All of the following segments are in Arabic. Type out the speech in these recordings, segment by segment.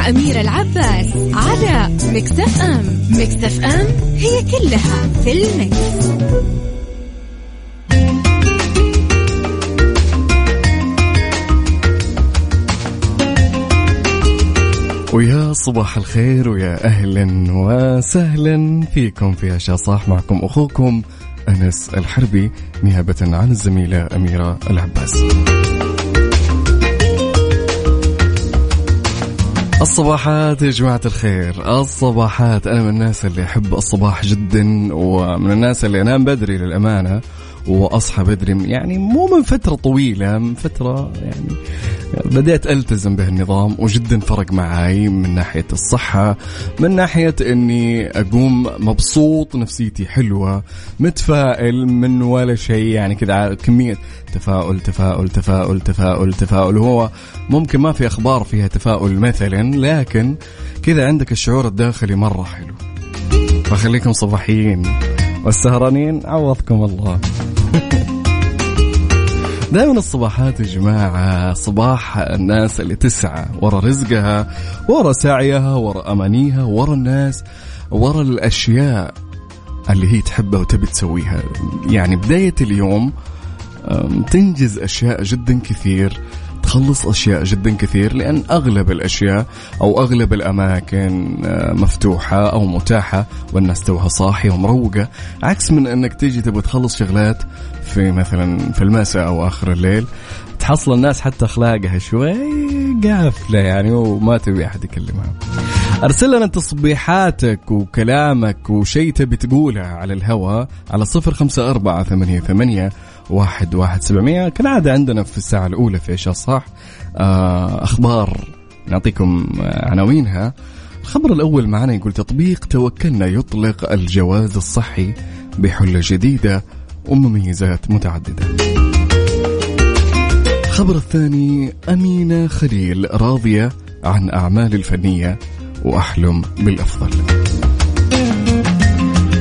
مع أميرة العباس على مكتف أم مكتف أم هي كلها في المكس. ويا صباح الخير ويا أهلا وسهلا فيكم في عشاء صح معكم أخوكم أنس الحربي نيابه عن الزميلة أميرة العباس. الصباحات يا جماعة الخير. الصباحات. أنا من الناس اللي أحب الصباح جدا ومن الناس اللي أنام بدري للأمانة. واصحى بدري. يعني مو من فترة طويلة من فترة يعني بديت ألتزم بهالنظام وجدا فرق معي من ناحية الصحة من ناحية إني أقوم مبسوط نفسيتي حلوة متفائل من ولا شيء. يعني كذا كمية تفاؤل تفاؤل تفاؤل تفاؤل تفاؤل. هو ممكن ما في أخبار فيها تفاؤل مثلا لكن كذا عندك الشعور الداخلي مرة حلو. فخليكم صباحيين. والسهرانين عوضكم الله. دائما الصباحات يا جماعة صباح الناس اللي تسعى ورا رزقها ورا سعيها ورا أمانيها ورا الناس ورا الأشياء اللي هي تحبها وتبي تسويها. يعني بداية اليوم تنجز أشياء جدا كثير. تخلص أشياء جدا كثير لأن أغلب الأشياء أو أغلب الأماكن آه، مفتوحة أو متاحة والناس توها صاحية ومروقة. عكس من أنك تيجي تبغى تخلص شغلات في مثلا في المساء أو آخر الليل تحصل الناس حتى أخلاقها شوي قافلة يعني وما تبي أحد يكلمها. أرسل لنا تصبيحاتك وكلامك وشيء تبي تقوله على الهواء على صفر خمسة أربعة ثمانية, ثمانية واحد واحد سبعمية. كالعادة عندنا في الساعة الأولى في إيش صح آه أخبار نعطيكم عناوينها. الخبر الأول معنا يقول تطبيق توكلنا يطلق الجواز الصحي بحلة جديدة ومميزات متعددة. الخبر الثاني أمينة خليل راضية عن أعمال الفنية وأحلم بالأفضل.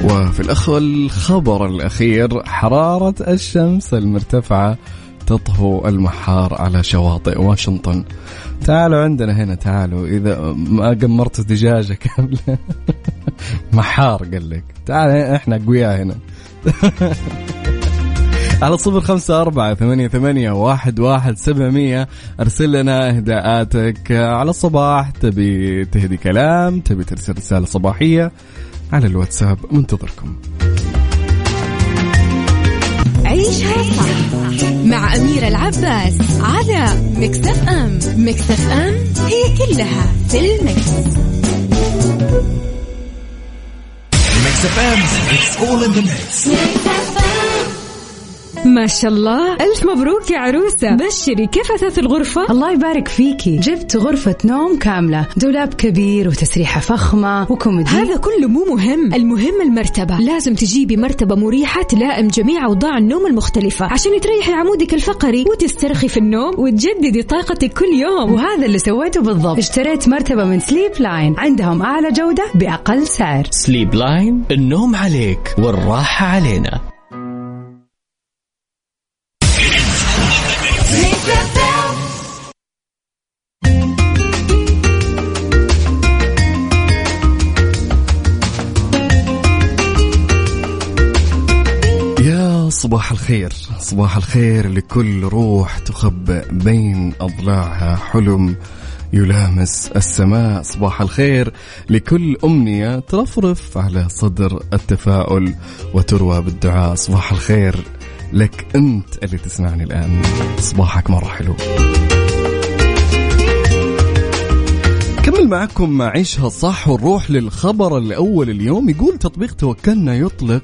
وفي الأخ الخبر الأخير حرارة الشمس المرتفعة تطهو المحار على شواطئ واشنطن. تعالوا عندنا هنا تعالوا إذا ما قمرت دجاجة كاملة محار قال لك. تعال إحنا أقوياء هنا. على صفر خمسة أربعة ثمانية, ثمانية واحد, واحد سبعمية. أرسل لنا إهداءاتك على الصباح. تبي تهدي كلام تبي ترسل رسالة صباحية على الواتساب منتظركم عيشها صح مع أميرة العباس على مكتف أم مكتف أم هي كلها في المكس. مكتف أم it's all in the mix. ما شاء الله. ألف مبروك يا عروسة. بشري كيف أثاث الغرفة؟ الله يبارك فيكي. جبت غرفة نوم كاملة. دولاب كبير وتسريحة فخمة وكوميدي هذا كله مو مهم. المهم المرتبة. لازم تجيبي مرتبة مريحة تلائم جميع أوضاع النوم المختلفة. عشان تريحي عمودك الفقري وتسترخي في النوم وتجددي طاقتك كل يوم. وهذا اللي سويته بالضبط. اشتريت مرتبة من Sleep Line عندهم أعلى جودة بأقل سعر. Sleep Line النوم عليك والراحة علينا. صباح الخير. صباح الخير لكل روح تخبئ بين أضلاعها حلم يلامس السماء. صباح الخير لكل أمنية ترفرف على صدر التفاؤل وتروى بالدعاء. صباح الخير لك أنت اللي تسمعني الآن. صباحك مرة حلو. كمل معكم مع عيشها صح ونروح للخبر الأول اليوم. يقول تطبيق توكلنا يطلق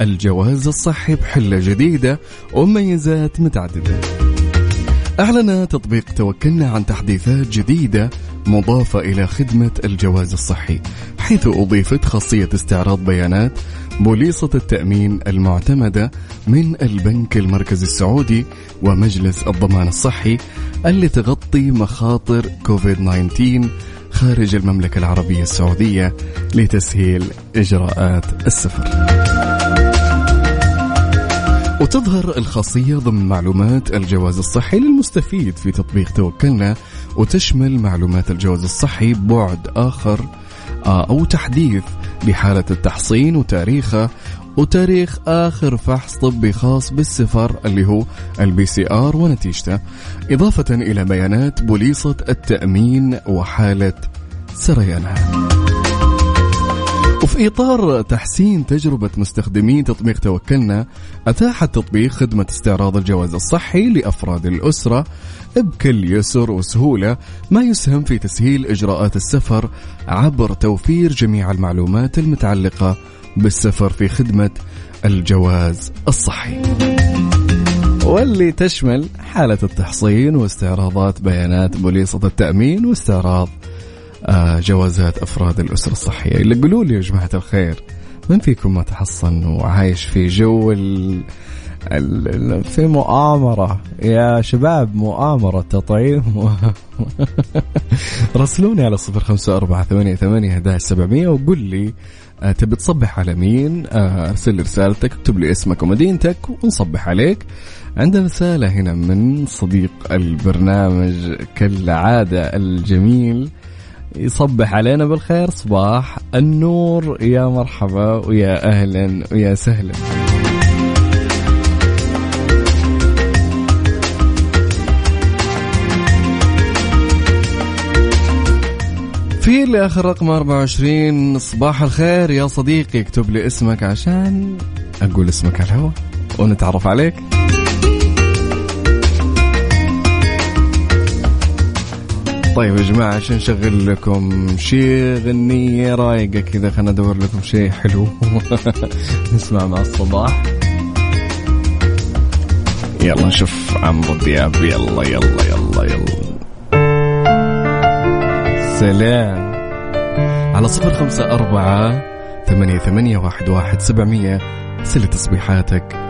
الجواز الصحي بحلة جديدة ومميزات متعددة أعلن تطبيق توكلنا عن تحديثات جديدة مضافة إلى خدمة الجواز الصحي حيث أضيفت خاصية استعراض بيانات بوليصة التأمين المعتمدة من البنك المركزي السعودي ومجلس الضمان الصحي اللي تغطي مخاطر كوفيد 19 خارج المملكة العربية السعودية لتسهيل إجراءات السفر. وتظهر الخاصية ضمن معلومات الجواز الصحي للمستفيد في تطبيق توكلنا وتشمل معلومات الجواز الصحي بعد آخر آه، أو تحديث بحالة التحصين وتاريخه وتاريخ آخر فحص طبي خاص بالسفر اللي هو ال PCR ونتيجته. إضافة إلى بيانات بوليصة التأمين وحالة سريانها وفي إطار تحسين تجربة مستخدمين تطبيق توكلنا أتاح التطبيق خدمة استعراض الجواز الصحي لأفراد الأسرة بكل يسر وسهولة ما يسهم في تسهيل إجراءات السفر عبر توفير جميع المعلومات المتعلقة بالسفر في خدمة الجواز الصحي. واللي تشمل حالة التحصين واستعراضات بيانات بوليصة التأمين واستعراض جوازات أفراد الأسرة الصحية. اللي قولوا لي يا جماعة الخير من فيكم ما تحصن وعايش في جو ال... ال... في مؤامرة؟ يا شباب مؤامرة تطعيم. راسلوني على صفر خمسة أربعة ثمانية ثمانية سبعمية وقول لي آه، تبي تصبح على مين؟ آه، أرسل لي رسالتك اكتب لي اسمك ومدينتك ونصبح عليك. عندنا رسالة هنا من صديق البرنامج كالعادة الجميل يصبح علينا بالخير. صباح النور. يا مرحبا ويا أهلا ويا سهلا. في اللي اخر رقم 24 صباح الخير يا صديقي. اكتب لي اسمك عشان أقول اسمك على الهواء ونتعرف عليك. طيب يا جماعة عشان نشغل لكم شي غنية رايقة كذا خلنا ندور لكم شيء حلو. نسمع مع الصباح. يلا نشوف عمرو دياب يلا يلا يلا يلا. سلام. على صفر خمسة أربعة ثمانية ثمانية واحد واحد سبعمية. سل تصبيحاتك.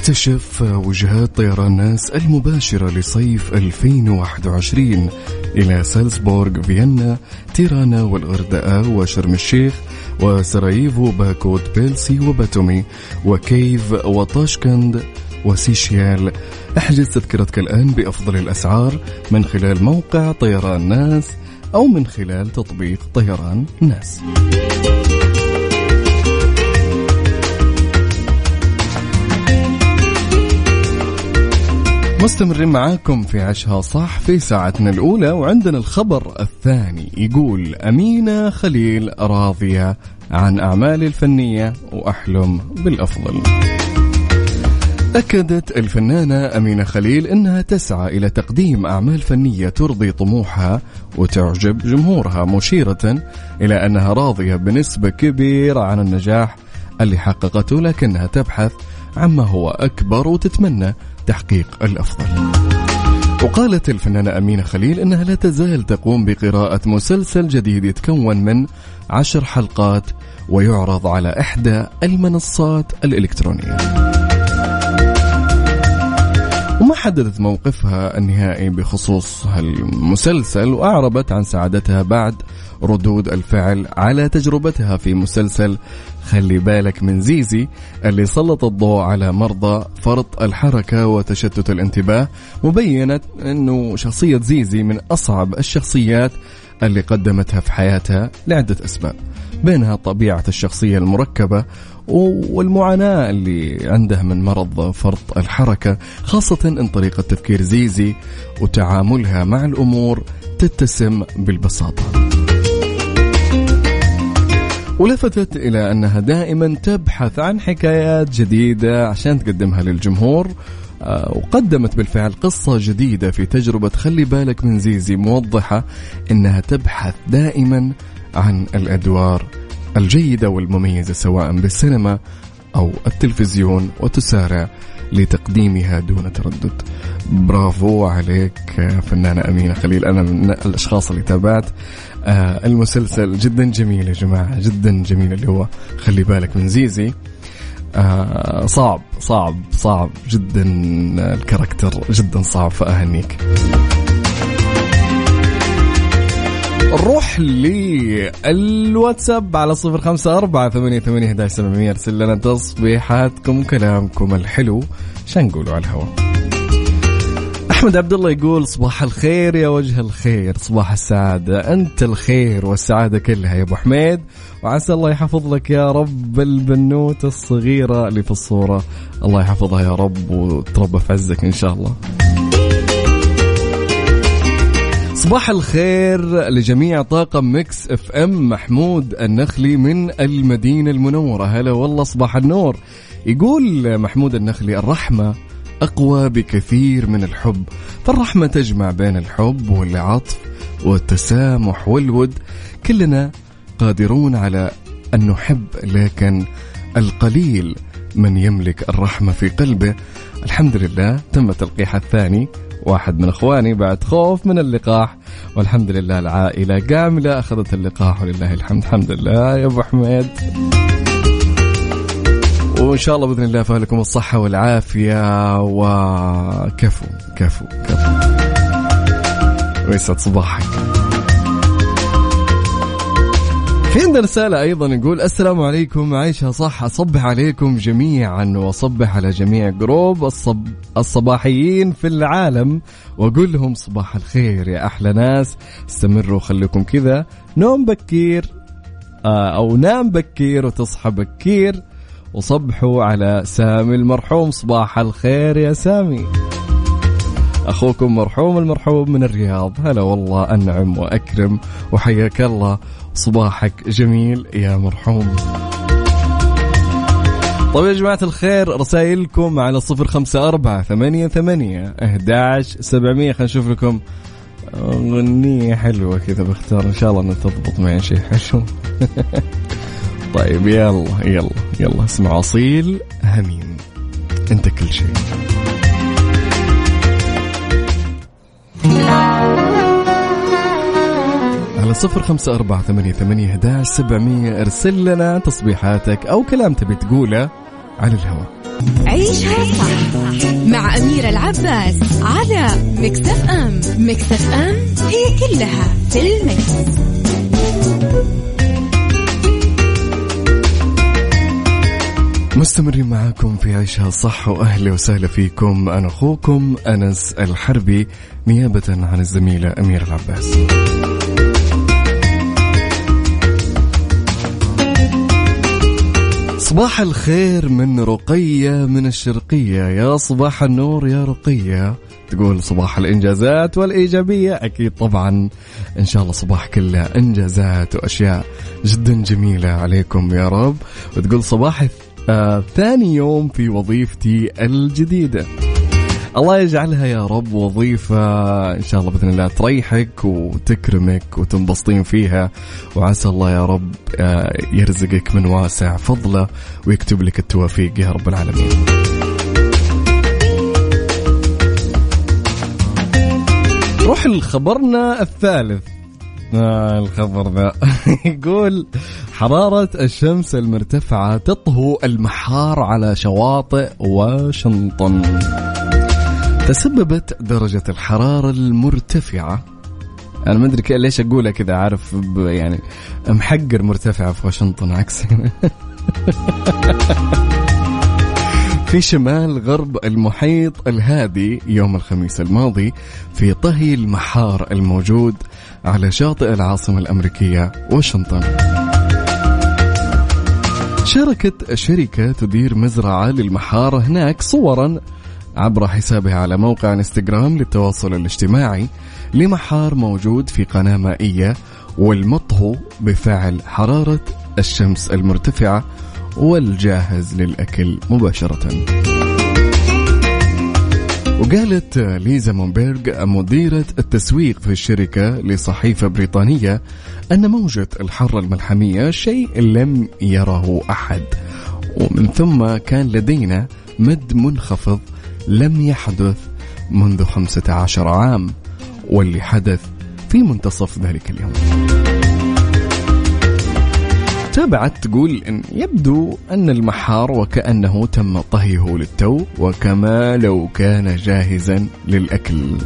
اكتشف وجهات طيران ناس المباشرة لصيف 2021 إلى سالزبورغ فيينا تيرانا والغردقة وشرم الشيخ وسراييفو باكو تبليسي وباتومي وكييف وطاشكند وسيشل. احجز تذكرتك الآن بأفضل الأسعار من خلال موقع طيران ناس أو من خلال تطبيق طيران ناس. مستمرين معاكم في عشها صح في ساعتنا الأولى وعندنا الخبر الثاني. يقول أمينة خليل راضية عن أعمالي الفنية وأحلم بالأفضل. أكدت الفنانة أمينة خليل أنها تسعى إلى تقديم أعمال فنية ترضي طموحها وتعجب جمهورها مشيرة إلى أنها راضية بنسبة كبيرة عن النجاح اللي حققته لكنها تبحث عما هو أكبر وتتمنى تحقيق الأفضل. وقالت الفنانة أمينة خليل أنها لا تزال تقوم بقراءة مسلسل جديد يتكون من عشر حلقات ويعرض على إحدى المنصات الإلكترونية. وما حددت موقفها النهائي بخصوص المسلسل وأعربت عن سعادتها بعد ردود الفعل على تجربتها في مسلسل خلي بالك من زيزي اللي سلط الضوء على مرضى فرط الحركة وتشتت الانتباه مبينت أنه شخصية زيزي من أصعب الشخصيات اللي قدمتها في حياتها لعدة أسباب بينها طبيعة الشخصية المركبة والمعاناة اللي عنده من مرض فرط الحركة خاصة أن طريقة تفكير زيزي وتعاملها مع الأمور تتسم بالبساطة. ولفتت إلى أنها دائما تبحث عن حكايات جديدة عشان تقدمها للجمهور آه، وقدمت بالفعل قصة جديدة في تجربة خلي بالك من زيزي موضحة أنها تبحث دائما عن الأدوار الجيدة والمميزة سواء بالسينما أو التلفزيون وتسارع لتقديمها دون تردد. برافو عليك فنانة أمينة خليل. أنا من الأشخاص اللي تابعت آه، المسلسل جدا جميل يا جماعة جدا جميل اللي هو خلي بالك من زيزي. آه صعب صعب صعب جدا الكاركتر جدا صعب فأهنيك. نروح للواتساب على صفر خمسة أربعة ثمانية ثمانية سبعمية ارسل لنا تصبيحاتكم كلامكم الحلو. عشان نقولوا على الهواء؟ أحمد عبد الله يقول صباح الخير يا وجه الخير صباح السعادة. أنت الخير والسعادة كلها يا أبو حميد. وعسى الله يحفظ لك يا رب البنوته الصغيرة اللي في الصورة. الله يحفظها يا رب وتربى في عزك إن شاء الله. صباح الخير لجميع طاقم Mix FM. محمود النخلي من المدينة المنورة. هلا والله صباح النور. يقول محمود النخلي الرحمة أقوى بكثير من الحب. فالرحمة تجمع بين الحب والعطف والتسامح والود. كلنا قادرون على أن نحب لكن القليل من يملك الرحمة في قلبه. الحمد لله تم تلقيح الثاني. واحد من اخواني بعد خوف من اللقاح والحمد لله العائلة كاملة أخذت اللقاح ولله الحمد الحمد لله يا أبو حميد. وإن شاء الله بإذن الله فالكم الصحة والعافية وكفو كفو كفو. ويسعد صباحك. في عندنا رسالة أيضا يقول السلام عليكم عايشها صح أصبح عليكم جميعا وأصبح على جميع جروب الصب الصباحيين في العالم وأقول لهم صباح الخير يا أحلى ناس. استمروا خليكم كذا. نوم بكير آه، أو نام بكير وتصحى بكير. وصبحوا على سامي المرحوم صباح الخير يا سامي. أخوكم مرحوم المرحوم من الرياض. هلا والله أنعم وأكرم وحياك الله. صباحك جميل يا مرحوم. طيب يا جماعة الخير رسائلكم على صفر خمسة أربعة ثمانية ثمانية أهداش سبعمية. خلينا نشوف لكم أغنية حلوة كذا بختار إن شاء الله أنها تضبط معي شيء حلو طيب يلا يلا يلا اسمع أصيل همين. أنت كل شيء. على صفر خمسة أربعة ثمانية, ثمانية سبعمية ارسل لنا تصبيحاتك أو كلام تبي تقوله على الهواء عيشها صح مع أميرة العباس على مكتف أم مكتف أم هي كلها في المكس. مستمرين معاكم في عيشها صح وأهلا وسهلا فيكم أنا أخوكم أنس الحربي نيابة عن الزميلة أميرة العباس. صباح الخير من رقية من الشرقية. يا صباح النور يا رقية. تقول صباح الإنجازات والإيجابية. أكيد طبعا. إن شاء الله صباح كله إنجازات وأشياء جدا جميلة عليكم يا رب. وتقول صباح آه ثاني يوم في وظيفتي الجديدة. الله يجعلها يا رب وظيفة إن شاء الله بإذن الله تريحك وتكرمك وتنبسطين فيها. وعسى الله يا رب آه، يرزقك من واسع فضله ويكتب لك التوفيق يا رب العالمين. روح لخبرنا الثالث. آه الخبر ذا. يقول حرارة الشمس المرتفعة تطهو المحار على شواطئ واشنطن. تسببت درجة الحرارة المرتفعة. أنا ما أدري ليش أقولها كذا عارف يعني محقر مرتفعة في واشنطن عكس. في شمال غرب المحيط الهادي يوم الخميس الماضي في طهي المحار الموجود على شاطئ العاصمة الأمريكية واشنطن. شاركت شركة تدير مزرعة للمحار هناك صورا عبر حسابها على موقع انستغرام للتواصل الاجتماعي لمحار موجود في قناة مائية والمطهو بفعل حرارة الشمس المرتفعة والجاهز للأكل مباشرة. وقالت ليزا مونبيرغ مديرة التسويق في الشركة لصحيفة بريطانية أن موجة الحر الملحمية شيء لم يره أحد. ومن ثم كان لدينا مد منخفض لم يحدث منذ 15 عام واللي حدث في منتصف ذلك اليوم. تابعت تقول إن يبدو أن المحار وكأنه تم طهيه للتو وكما لو كان جاهزا للأكل.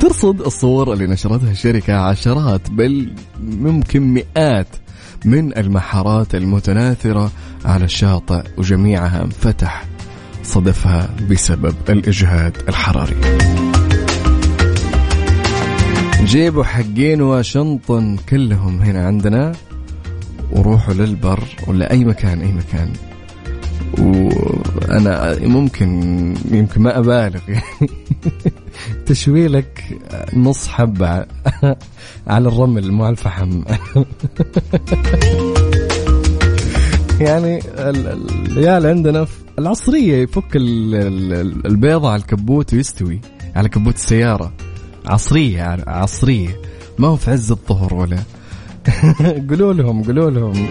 ترصد الصور اللي نشرتها الشركة عشرات بل ممكن مئات من المحارات المتناثرة على الشاطئ وجميعها انفتح صدفها بسبب الإجهاد الحراري. جيبوا حقين واشنطن كلهم هنا عندنا وروحوا للبر ولا أي مكان أي مكان. وأنا ممكن يمكن ما أبالغ. يعني تشوي لك نص حبة على الرمل مو على الفحم. يعني العيال عندنا العصرية يفك البيضة على الكبوت ويستوي على كبوت السيارة. عصرية عصرية. ما هو في عز الظهر ولا. قولوا لهم قولوا لهم.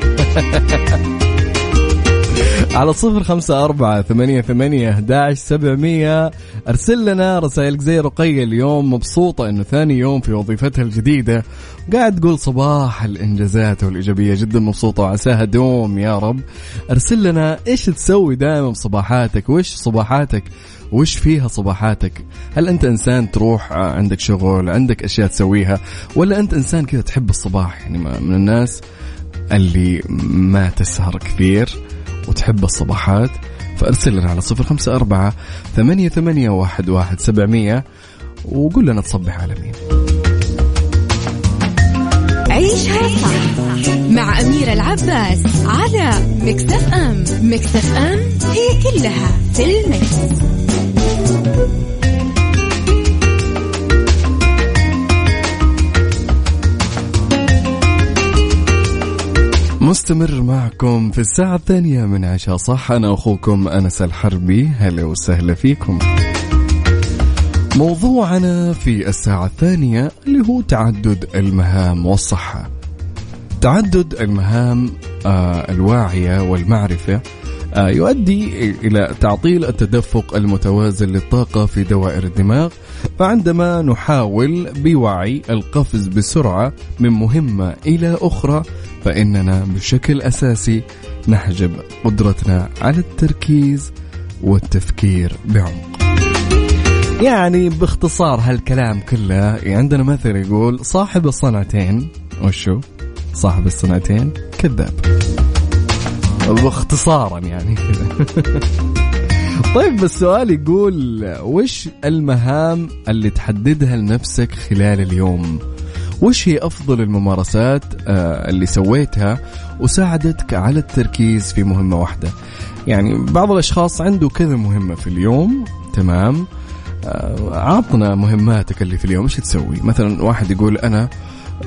على صفر خمسة أربعة ثمانية ثمانية أحداش سبعمية. أرسل لنا رسائلك زي رقية اليوم مبسوطة أنه ثاني يوم في وظيفتها الجديدة. قاعد تقول صباح الإنجازات والإيجابية جدا مبسوطة وعساها دوم يا رب. أرسل لنا إيش تسوي دائما بصباحاتك وإيش صباحاتك؟ وش فيها صباحاتك؟ هل أنت إنسان تروح عندك شغل عندك أشياء تسويها ولا أنت إنسان كذا تحب الصباح؟ يعني من الناس اللي ما تسهر كثير. وتحب الصباحات فأرسل لنا على صفر خمسة أربعة ثمانية, ثمانية واحد, واحد سبعمية وقول لنا تصبح على مين عيشها صح مع أميرة العباس على مكتف أم مكتف أم هي كلها في المكس. مستمر معكم في الساعة الثانية من عشاء. صح أنا أخوكم أنس الحربي. هلا وسهلا فيكم. موضوعنا في الساعة الثانية اللي هو تعدد المهام والصحة. تعدد المهام آه الواعية والمعرفة آه يؤدي إلى تعطيل التدفق المتوازن للطاقة في دوائر الدماغ فعندما نحاول بوعي القفز بسرعة من مهمة إلى أخرى فإننا بشكل أساسي نحجب قدرتنا على التركيز والتفكير بعمق. يعني باختصار هالكلام كله عندنا مثل يقول صاحب الصنعتين وشو؟ صاحب الصنعتين كذاب. باختصارا يعني. كذا طيب السؤال يقول وش المهام اللي تحددها لنفسك خلال اليوم؟ وش هي أفضل الممارسات آه، اللي سويتها وساعدتك على التركيز في مهمة واحدة؟ يعني بعض الأشخاص عنده كذا مهمة في اليوم تمام؟ آه، عطنا مهماتك اللي في اليوم إيش تسوي؟ مثلا واحد يقول أنا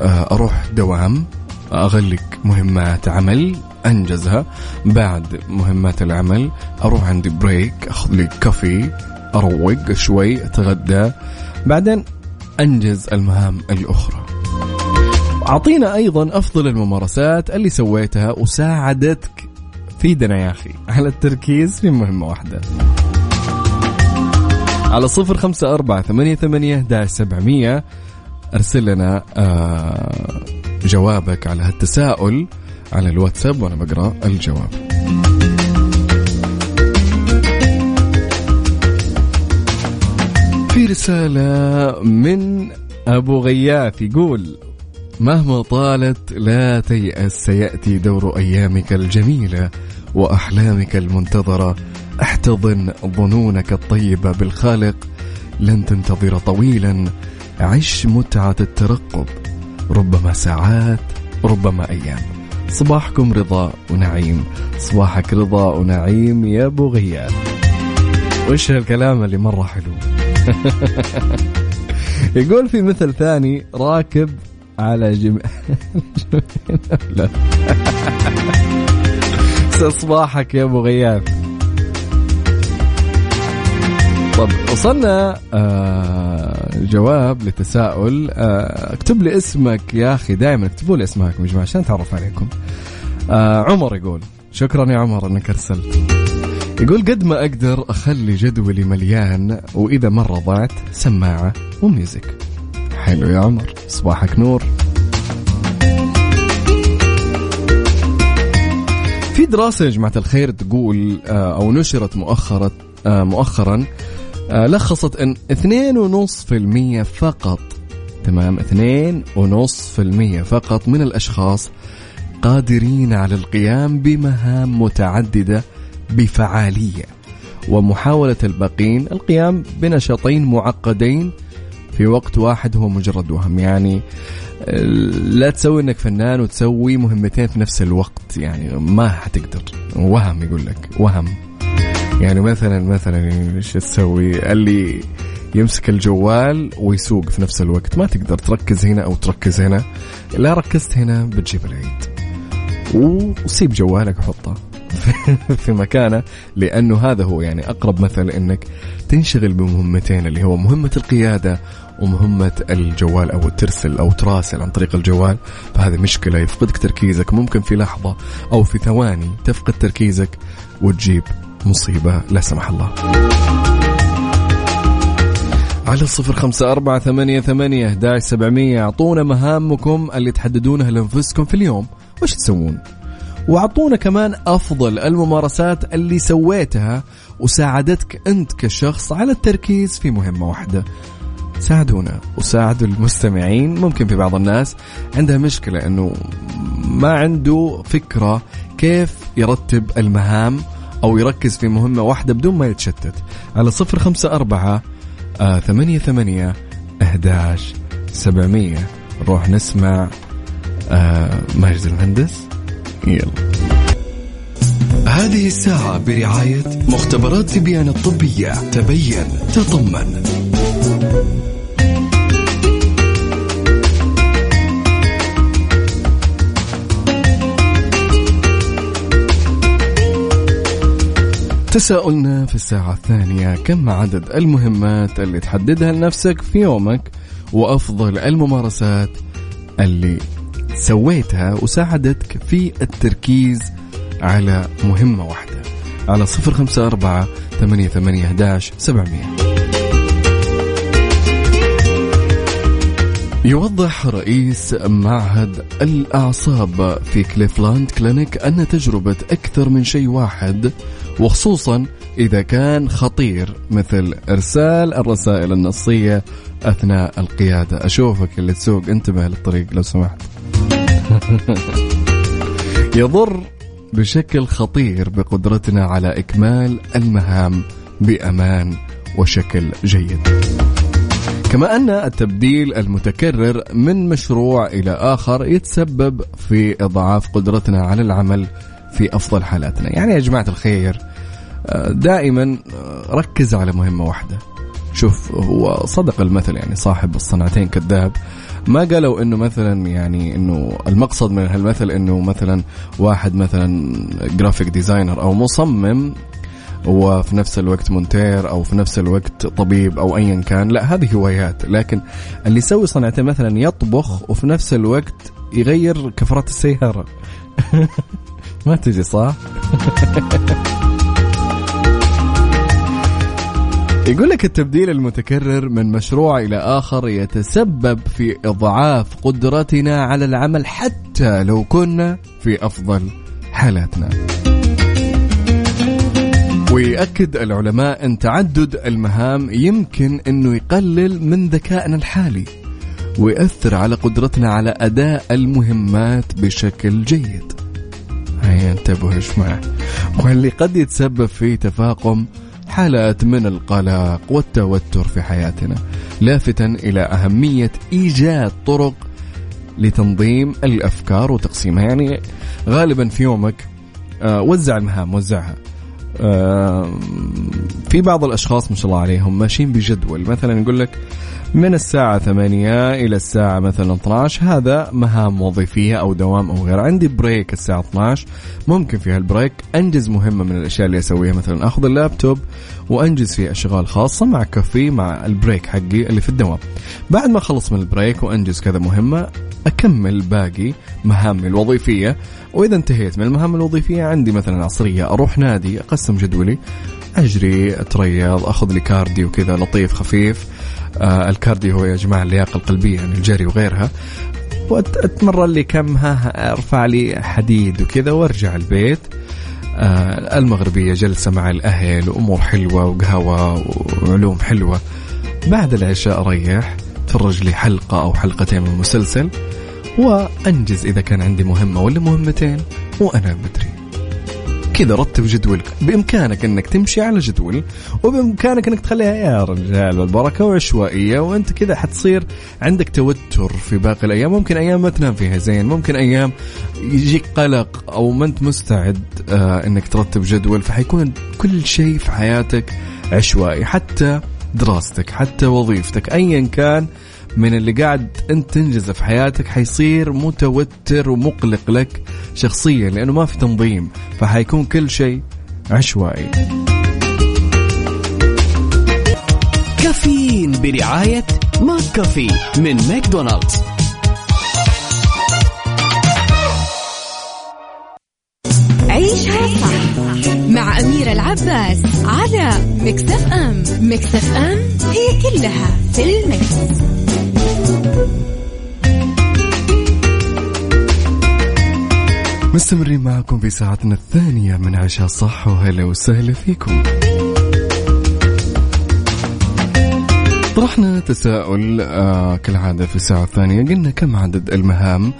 آه، أروح دوام أغلق مهمات عمل أنجزها. بعد مهمات العمل أروح عندي break أخذ لي coffee أروق شوي أتغدى. بعدين أنجز المهام الأخرى. أعطينا أيضا أفضل الممارسات اللي سويتها وساعدتك. فيدنا يا أخي على التركيز في مهمة واحدة. على صفر خمسة أربعة ثمانية ثمانية سبعمية. أرسل لنا آه جوابك على هالتساؤل على الواتساب وأنا بقرأ الجواب. في رسالة من أبو غياث يقول مهما طالت لا تيأس سيأتي دور أيامك الجميلة وأحلامك المنتظرة. احتضن ظنونك الطيبة بالخالق لن تنتظر طويلا. عش متعة الترقب. ربما ساعات ربما أيام. صباحكم رضا ونعيم. صباحك رضا ونعيم يا أبو غياث. وش هالكلام اللي مرة حلو؟ يقول في مثل ثاني راكب على لا. صباحك يا أبو غياث. طب وصلنا آه جواب لتساؤل آه اكتب لي اسمك يا أخي دائما اكتبوا لي اسماءكم يا جماعة عشان أتعرف عليكم. آه عمر يقول شكرا يا عمر إنك أرسلت. يقول قد ما أقدر أخلي جدولي مليان وإذا مره ضاعت سماعة وميوزك. حلو يا عمر صباحك نور. في دراسة يا جماعة الخير تقول آه، أو نشرت مؤخرا آه، مؤخرا آه، لخصت أن 2.5% فقط. تمام؟ 2.5% فقط من الأشخاص قادرين على القيام بمهام متعددة بفعالية. ومحاولة الباقين القيام بنشاطين معقدين في وقت واحد هو مجرد وهم. يعني لا تسوي إنك فنان وتسوي مهمتين في نفس الوقت. يعني ما حتقدر. وهم يقول لك وهم. يعني مثلا مثلا إيش تسوي؟ اللي يمسك الجوال ويسوق في نفس الوقت. ما تقدر تركز هنا أو تركز هنا. لا ركزت هنا بتجيب العيد. وسيب جوالك وحطه في مكانه لأنه هذا هو يعني أقرب مثل إنك تنشغل بمهمتين اللي هو مهمة القيادة ومهمة الجوال أو ترسل أو تراسل عن طريق الجوال. فهذه مشكلة يفقدك تركيزك. ممكن في لحظة أو في ثواني تفقد تركيزك وتجيب مصيبة لا سمح الله. على الصفر خمسة أربعة ثمانية ثمانية أحداش سبعمية أعطونا مهامكم اللي تحددونها لأنفسكم في اليوم. وش تسوون؟ وأعطونا كمان أفضل الممارسات اللي سويتها وساعدتك أنت كشخص على التركيز في مهمة واحدة. ساعدونا وساعدوا المستمعين ممكن في بعض الناس عندها مشكلة أنه ما عنده فكرة كيف يرتب المهام أو يركز في مهمة واحدة بدون ما يتشتت. على صفر خمسة أربعة آه ثمانية ثمانية أهداش سبعمية. نروح نسمع آه ماجد المهندس. يلا. هذه الساعة برعاية مختبرات تبيان الطبية. تبين تطمن. تساؤلنا في الساعة الثانية كم عدد المهمات اللي تحددها لنفسك في يومك وأفضل الممارسات اللي سويتها وساعدتك في التركيز على مهمة واحدة؟ على صفر خمسة أربعة ثمانية ثمانية سبعمية. يوضح رئيس معهد الأعصاب في Cleveland Clinic أن تجربة أكثر من شيء واحد وخصوصا إذا كان خطير مثل إرسال الرسائل النصية أثناء القيادة. أشوفك اللي تسوق. انتبه للطريق لو سمحت. يضر بشكل خطير بقدرتنا على إكمال المهام بأمان وشكل جيد. كما أن التبديل المتكرر من مشروع إلى آخر يتسبب في إضعاف قدرتنا على العمل في أفضل حالاتنا. يعني يا جماعة الخير دائما ركز على مهمة واحدة. شوف هو صدق المثل يعني صاحب الصنعتين كذاب. ما قالوا إنه مثلا يعني إنه المقصد من هالمثل إنه مثلا واحد مثلا graphic designer أو مصمم وفي نفس الوقت مونتير أو في نفس الوقت طبيب أو ايا كان. لا هذه هوايات. لكن اللي يسوي صنعته مثلا يطبخ وفي نفس الوقت يغير كفرات السيارة. ما تجي صح؟ يقول لك التبديل المتكرر من مشروع إلى آخر يتسبب في إضعاف قدرتنا على العمل حتى لو كنا في أفضل حالاتنا. ويأكد العلماء أن تعدد المهام يمكن أنه يقلل من ذكائنا الحالي ويأثر على قدرتنا على أداء المهمات بشكل جيد. هيا انتبهوا يا جماعة. واللي قد يتسبب في تفاقم حالات من القلق والتوتر في حياتنا لافتا إلى أهمية إيجاد طرق لتنظيم الأفكار وتقسيمها. يعني غالبا في يومك آه، وزع المهام وزعها. في بعض الأشخاص ما شاء الله عليهم ماشيين بجدول. مثلا يقول لك من الساعة 8 إلى الساعة مثلا 12 هذا مهام وظيفية أو دوام أو غيره. عندي break الساعة 12 ممكن في هال break أنجز مهمة من الأشياء اللي أسويها. مثلا أخذ اللابتوب وأنجز فيه أشغال خاصة مع coffee مع ال break حقي اللي في الدوام. بعد ما أخلص من ال break وأنجز كذا مهمة أكمل باقي مهامي الوظيفية. وإذا انتهيت من المهام الوظيفية عندي مثلا عصرية أروح نادي أقسم جدولي أجري أتريض أخذ لي cardio كذا لطيف خفيف. آه ال cardio هو يا جماعة اللياقة القلبية يعني الجري وغيرها. وأتمرن لي كم ها أرفع لي حديد وكذا وأرجع البيت. آه المغربية جلسة مع الأهل وأمور حلوة وقهوة وعلوم حلوة. بعد العشاء أريح. اتفرج لي حلقة أو حلقتين من المسلسل وأنجز إذا كان عندي مهمة ولا مهمتين وأنا بدري كذا رتب جدولك. بإمكانك إنك تمشي على جدول وبإمكانك إنك تخليها يا رجال البركة وعشوائيه وأنت كذا حتصير عندك توتر في باقي الأيام. ممكن أيام ما تنام فيها زين ممكن أيام يجيك قلق أو ما أنت مستعد آه إنك ترتب جدول. فحيكون كل شيء في حياتك عشوائي. حتى دراستك حتى وظيفتك ايا كان من اللي قاعد أنت تنجزه في حياتك حيصير متوتر ومقلق لك شخصيا لأنه ما في تنظيم فحيكون كل شيء عشوائي. كافيين برعاية McCafé من ماكدونالدز. مع أميرة العباس على Mix FM. Mix FM هي كلها في ال Mix. مستمرين معكم في ساعتنا الثانية من عشاء صح وهلا وسهلا فيكم. طرحنا تساؤل آه كالعادة في الساعة الثانية. قلنا كم عدد المهام؟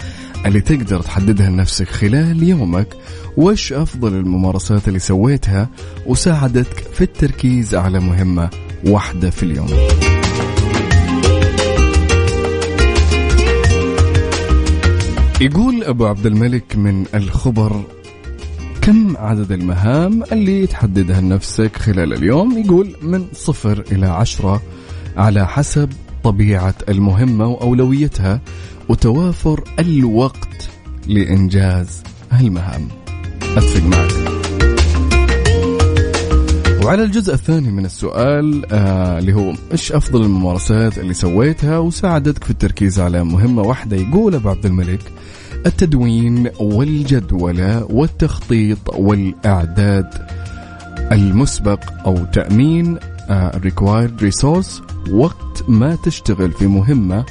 اللي تقدر تحددها لنفسك خلال يومك وش أفضل الممارسات اللي سويتها وساعدتك في التركيز على مهمة واحدة في اليوم؟ يقول أبو عبد الملك من الخبر كم عدد المهام اللي تحددها لنفسك خلال اليوم؟ يقول من صفر إلى عشرة على حسب طبيعة المهمة وأولويتها وتوافر الوقت لإنجاز المهام أتفق معك. وعلى الجزء الثاني من السؤال آه اللي هو إيش أفضل الممارسات اللي سويتها وساعدتك في التركيز على مهمة واحدة يقول ابو عبد الملك التدوين والجدولة والتخطيط والإعداد المسبق أو تأمين required resource وقت ما تشتغل في مهمة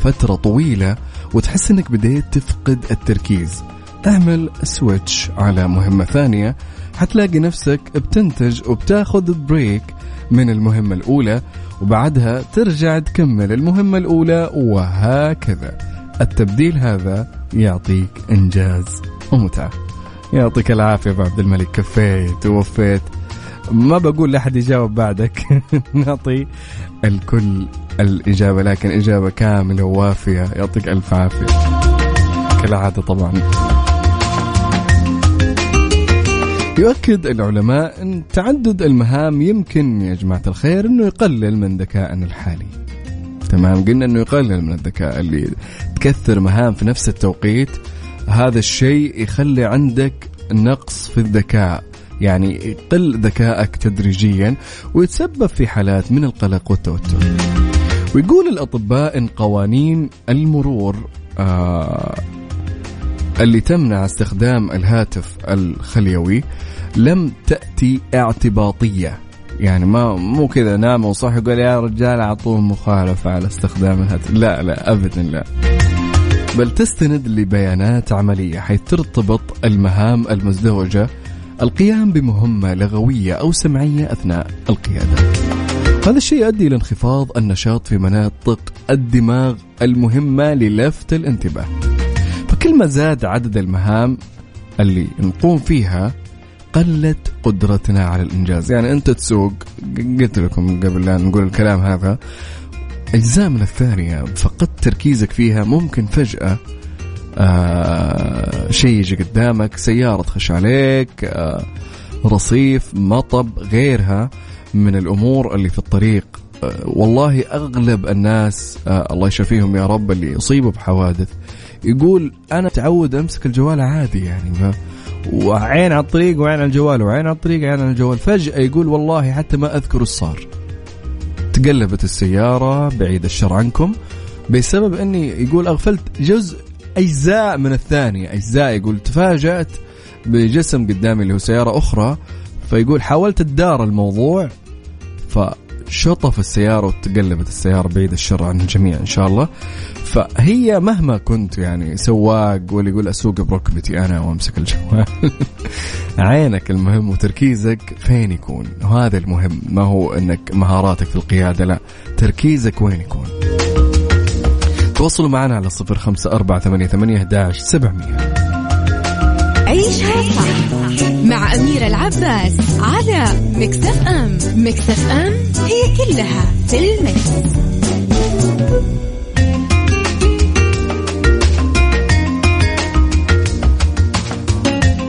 فترة طويلة وتحس إنك بديت تفقد التركيز. اعمل switch على مهمة ثانية حتلاقي نفسك بتنتج وبتاخذ break من المهمة الأولى وبعدها ترجع تكمل المهمة الأولى وهكذا. التبديل هذا يعطيك إنجاز ومتعة يعطيك العافية أبو عبد الملك كفيت ووفيت. ما بقول لأحد يجاوب بعدك. نعطي الكل الإجابة لكن إجابة كاملة ووافية. يعطيك ألف عافية. كالعادة طبعا. يؤكد العلماء أن تعدد المهام يمكن يا جماعة الخير أنه يقلل من ذكائنا الحالي. تمام؟ قلنا أنه يقلل من الذكاء. اللي تكثر مهام في نفس التوقيت هذا الشيء يخلي عندك نقص في الذكاء. يعني يقل ذكائك تدريجيا ويتسبب في حالات من القلق والتوتر. ويقول الأطباء إن قوانين المرور آه اللي تمنع استخدام الهاتف الخليوي لم تأتي اعتباطية. يعني ما مو كذا نام وصح يقول يا رجال أعطوه مخالفة على استخدام الهاتف. لا لا ابدا لا. بل تستند لبيانات عملية حيث ترتبط المهام المزدوجة القيام بمهمة لغوية أو سمعية أثناء القيادة. هذا الشيء يؤدي إلى انخفاض النشاط في مناطق الدماغ المهمة للفت الانتباه. فكل ما زاد عدد المهام اللي نقوم فيها قلت قدرتنا على الإنجاز. يعني أنت تسوق قلت لكم قبل لا نقول الكلام هذا أجزاء من الثانية فقدت تركيزك فيها ممكن فجأة آه شيء يجي قدامك سيارة تخش عليك آه رصيف مطب غيرها من الأمور اللي في الطريق. أه، والله أغلب الناس أه، الله يشفيهم يا رب اللي يصيبوا بحوادث يقول أنا تعود أمسك الجوال عادي يعني ما وعين على الطريق وعين على الجوال وعين على الطريق وعين على الجوال. فجأة يقول والله حتى ما أذكر إيش صار. تقلبت السيارة بعيد الشر عنكم بسبب أني يقول أغفلت جزء أجزاء من الثانية. أجزاء يقول تفاجأت بجسم قدامي اللي هو سيارة أخرى فيقول حاولت تدار الموضوع فشطف السيارة وتقلبت السيارة بعيد الشر عن الجميع إن شاء الله. فهي مهما كنت يعني سواق واللي يقول أسوق بركبتي أنا وأمسك الجوال. عينك المهم وتركيزك فين يكون؟ وهذا المهم ما هو إنك مهاراتك في القيادة لا تركيزك وين يكون؟ تواصلوا معنا على صفر خمسة أربعة ثمانية, ثمانية سبعمية. عيشها صح مع أميرة العباس على مكتف أم. مكتف أم هي كلها في المكس.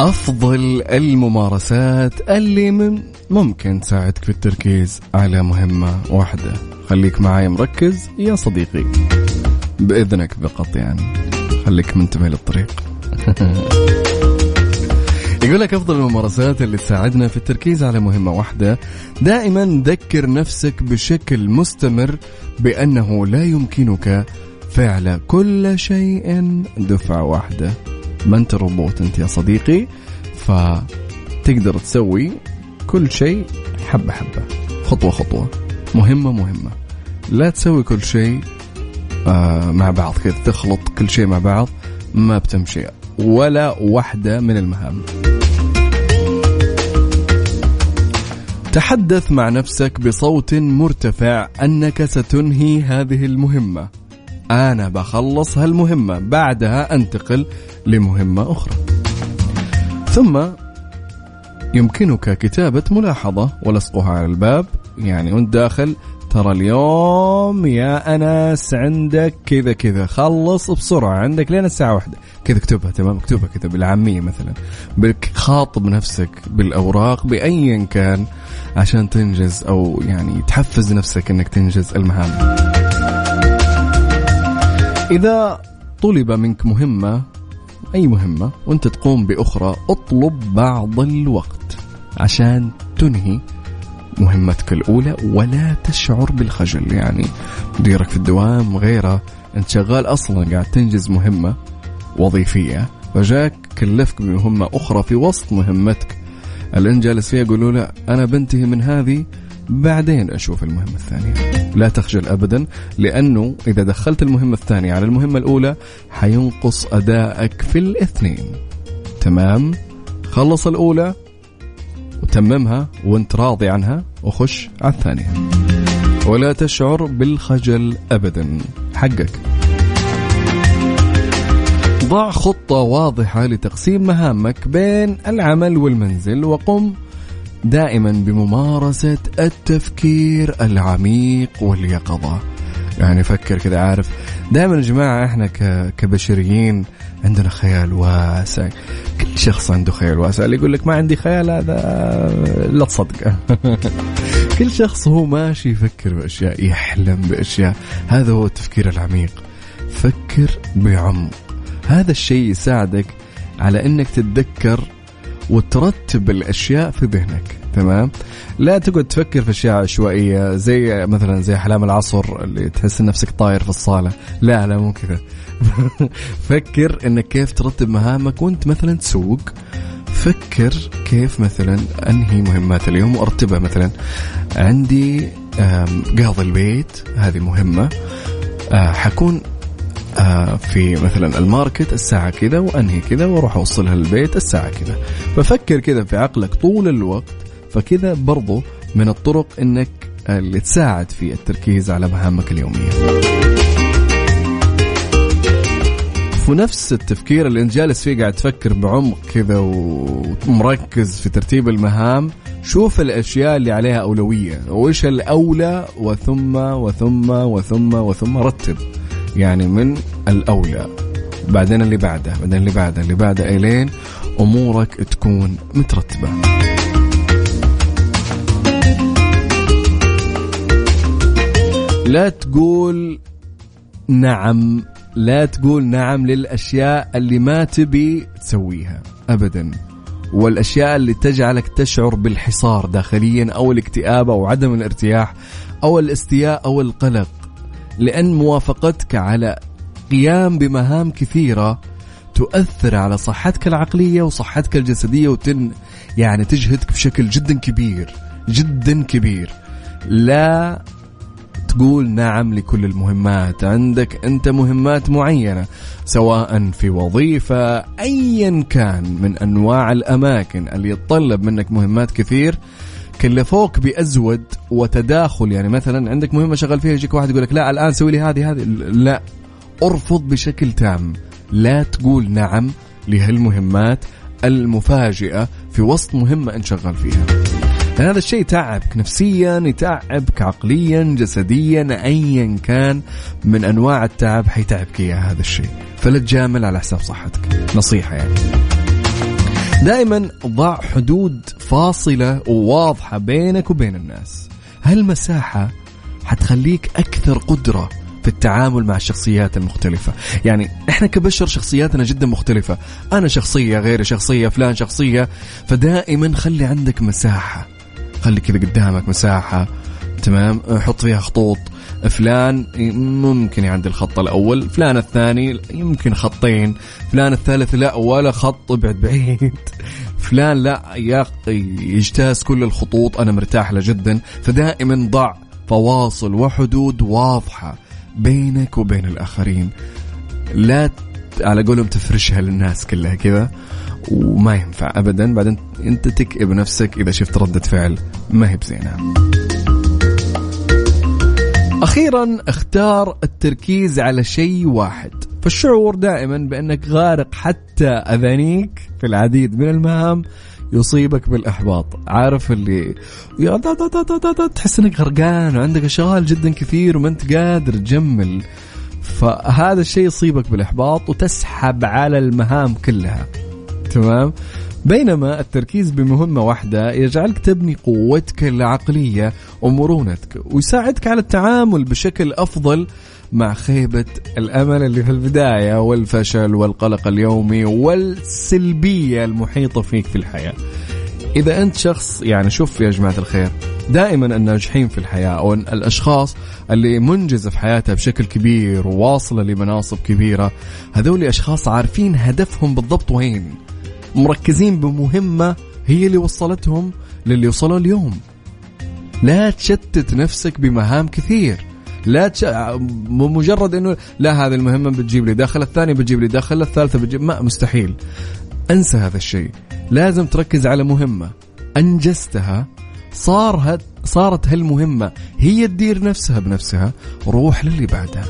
أفضل الممارسات اللي ممكن تساعدك في التركيز على مهمة واحدة. خليك معاي مركز يا صديقي. بإذنك فقط يعني. خليك منتبه للطريق. يقول لك أفضل الممارسات اللي تساعدنا في التركيز على مهمة واحدة. دائما ذكر نفسك بشكل مستمر بأنه لا يمكنك فعل كل شيء دفعة واحدة. ما أنت روبوت أنت يا صديقي. فتقدر تسوي كل شيء حبة حبة. خطوة خطوة. مهمة مهمة. لا تسوي كل شيء مع بعض كذا تخلط كل شيء مع بعض ما بتمشي ولا واحدة من المهام. تحدث مع نفسك بصوت مرتفع أنك ستنهي هذه المهمة. أنا بخلص هالمهمة بعدها أنتقل لمهمة أخرى. ثم يمكنك كتابة ملاحظة ولصقها على الباب يعني وانت داخل ترى اليوم يا أنس عندك كذا كذا. خلص بسرعة. عندك لين الساعة واحدة. كذا اكتبها تمام؟ اكتبها كذا بالعامية مثلا. خاطب نفسك بالأوراق بأيا كان عشان تنجز أو يعني تحفز نفسك أنك تنجز المهام. إذا طلب منك مهمة أي مهمة وأنت تقوم بأخرى اطلب بعض الوقت عشان تنهي مهمتك الأولى ولا تشعر بالخجل. يعني مديرك في الدوام غيره. أنت شغال أصلا قاعد تنجز مهمة وظيفية. فجاك كلفك بمهمة أخرى في وسط مهمتك. اللي انت جالس فيها يقولوا لا أنا بنتهي من هذه بعدين أشوف المهمة الثانية. لا تخجل أبدا لأنه إذا دخلت المهمة الثانية على المهمة الأولى حينقص أدائك في الاثنين. تمام؟ خلص الأولى وتممها وانت راضي عنها وخش على الثانية. ولا تشعر بالخجل أبدا. حقك. ضع خطة واضحة لتقسيم مهامك بين العمل والمنزل وقم دائما بممارسة التفكير العميق واليقظة. يعني فكر كذا عارف. دائما يا جماعة إحنا كبشريين عندنا خيال واسع. كل شخص عنده خيال واسع. اللي يقول لك ما عندي خيال هذا لا تصدقه كل شخص هو ماشي يفكر بأشياء يحلم بأشياء. هذا هو التفكير العميق. فكر بعمق. هذا الشيء يساعدك على إنك تتذكر وترتب الأشياء في ذهنك تمام؟ لا تقعد تفكر في أشياء عشوائية زي مثلا زي احلام العصر اللي تحس نفسك طاير في الصالة. لا لا مو كذا. فكر انك كيف ترتب مهامك وأنت مثلا تسوق. فكر كيف مثلا أنهي مهمات اليوم وأرتبها مثلا. عندي قاضي البيت هذه مهمة. آه، حكون في مثلا الماركت الساعة كذا وأنهي كذا وأروح أوصلها للبيت الساعة كذا. ففكر كذا في عقلك طول الوقت فكذا برضو من الطرق أنك اللي تساعد في التركيز على مهامك اليومية. ونفس التفكير اللي انت جالس فيه قاعد تفكر بعمق كذا ومركز في ترتيب المهام شوف الأشياء اللي عليها أولوية. وإيش الأولى؟ وثم وثم وثم وثم رتب. يعني من الأولى. بعدين اللي بعده بعدين اللي بعده اللي بعده إلين أمورك تكون مترتبة. لا تقول نعم لا تقول نعم للأشياء اللي ما تبي تسويها أبدا. والأشياء اللي تجعلك تشعر بالحصار داخليا أو الاكتئاب أو عدم الارتياح أو الاستياء أو القلق. لأن موافقتك على قيام بمهام كثيرة تؤثر على صحتك العقلية وصحتك الجسدية وتن يعني تجهدك بشكل جدا كبير جدا كبير. لا تقول نعم لكل المهمات. عندك أنت مهمات معينة سواء في وظيفة ايا كان من أنواع الأماكن اللي يتطلب منك مهمات كثير كلفوك بأزود وتداخل. يعني مثلا عندك مهمة شغال فيها يجيك واحد يقول لك لا الآن سوي لي هذه هذه. لا. أرفض بشكل تام. لا تقول نعم لهالمهمات المفاجئة في وسط مهمة أنت شغال فيها. هذا الشيء يتعبك نفسيا يتعبك عقليا جسديا ايا كان من أنواع التعب حيتعبك اياه هذا الشيء. فلا تجامل على حساب صحتك. نصيحة يعني. دائما ضع حدود فاصلة وواضحة بينك وبين الناس. هالمساحه حتخليك أكثر قدرة في التعامل مع الشخصيات المختلفة؟ يعني إحنا كبشر شخصياتنا جدا مختلفة. أنا شخصية غير شخصية فلان شخصية. فدائما خلي عندك مساحة. خلي كذا قدامك مساحة. تمام؟ حط فيها خطوط. فلان ممكن يعدي الخط الأول فلان الثاني يمكن خطين فلان الثالث لا ولا خط ابعد بعيد. فلان لا يجتاز كل الخطوط أنا مرتاح له جدا. فدائما ضع فواصل وحدود واضحة بينك وبين الآخرين. لا على قولهم تفرشها للناس كلها كذا وما ينفع ابدا. بعدين أنت تكئب نفسك إذا شفت ردة فعل ما هي بزينة. أخيرا اختار التركيز على شيء واحد. فالشعور دائما بأنك غارق حتى أذانيك في العديد من المهام يصيبك بالإحباط. عارف اللي تحس إنك غرقان وعندك أشغال جدا كثير وما أنت قادر تجمل. فهذا الشيء يصيبك بالإحباط وتسحب على المهام كلها. تمام؟ بينما التركيز بمهمة واحدة يجعلك تبني قوتك العقلية ومرونتك ويساعدك على التعامل بشكل أفضل مع خيبة الأمل اللي في البداية والفشل والقلق اليومي والسلبية المحيطة فيك في الحياة. إذا أنت شخص يعني شوف يا جماعة الخير دائما الناجحين في الحياة أو الأشخاص اللي منجزة في حياتها بشكل كبير وواصلة لمناصب كبيرة هذول أشخاص عارفين هدفهم بالضبط وين. مركزين بمهمة هي اللي وصلتهم للي وصلوا اليوم. لا تشتت نفسك بمهام كثير. لا تش... مجرد إنه لا هذه المهمة بتجيب لي دخل الثانية بتجيب لي دخل الثالثة بتجيب ما مستحيل. انسى هذا الشيء. لازم تركز على مهمة. أنجزتها. صار هد... صارت هالمهمة هي تدير نفسها بنفسها. روح للي بعدها.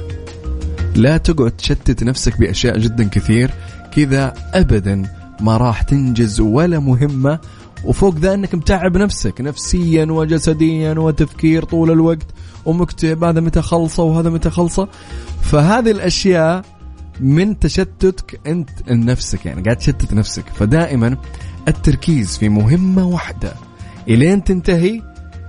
لا تقعد تشتت نفسك بأشياء جدا كثير. كذا ابدا ما راح تنجز ولا مهمة وفوق ذا إنك متعب نفسك نفسيا وجسديا وتفكير طول الوقت ومكتئب هذا متى خلصة وهذا متى خلصة. فهذه الأشياء من تشتتك أنت لنفسك يعني قاعد تشتت نفسك. فدائما التركيز في مهمة واحدة. إلين تنتهي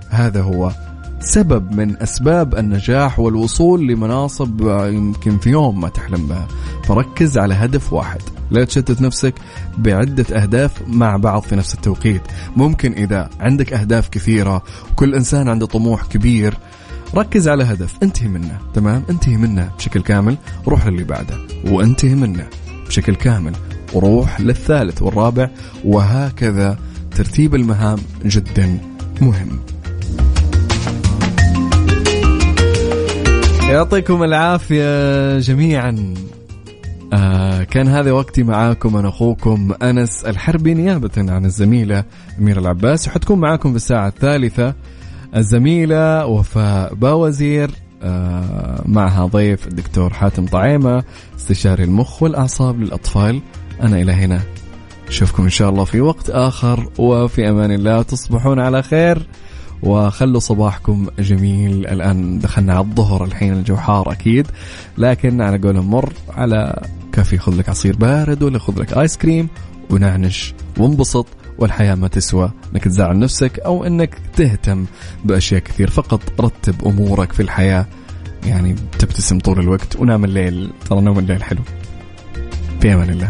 هذا هو سبب من أسباب النجاح والوصول لمناصب يمكن في يوم ما تحلم بها. فركز على هدف واحد. لا تشتت نفسك بعدة أهداف مع بعض في نفس التوقيت. ممكن إذا عندك أهداف كثيرة وكل إنسان عنده طموح كبير ركز على هدف انتهي منه. تمام؟ انتهي منه بشكل كامل روح للي بعده. وانتهي منه بشكل كامل وروح للثالث والرابع. وهكذا ترتيب المهام جدا مهم. يعطيكم العافية جميعا. آه كان هذا وقتي معاكم أنا أخوكم أنس الحربي نيابة عن الزميلة أميرة العباس وحتكون معاكم في الساعة الثالثة. الزميلة وفاء باوزير آه معها ضيف الدكتور حاتم طعيمة استشاري المخ والأعصاب للأطفال. أنا إلى هنا. أشوفكم إن شاء الله في وقت آخر وفي أمان الله تصبحون على خير. وخلوا صباحكم جميل. الآن دخلنا على الظهر الحين الجو حار أكيد. لكن على قولهم مر على كافي خذ لك عصير بارد ولا خذ لك آيس كريم ونعنش وانبسط والحياة ما تسوى. إنك تزعل نفسك أو إنك تهتم بأشياء كثير. فقط رتب أمورك في الحياة. يعني تبتسم طول الوقت ونام الليل. ترى نوم الليل حلو. في أمان الله.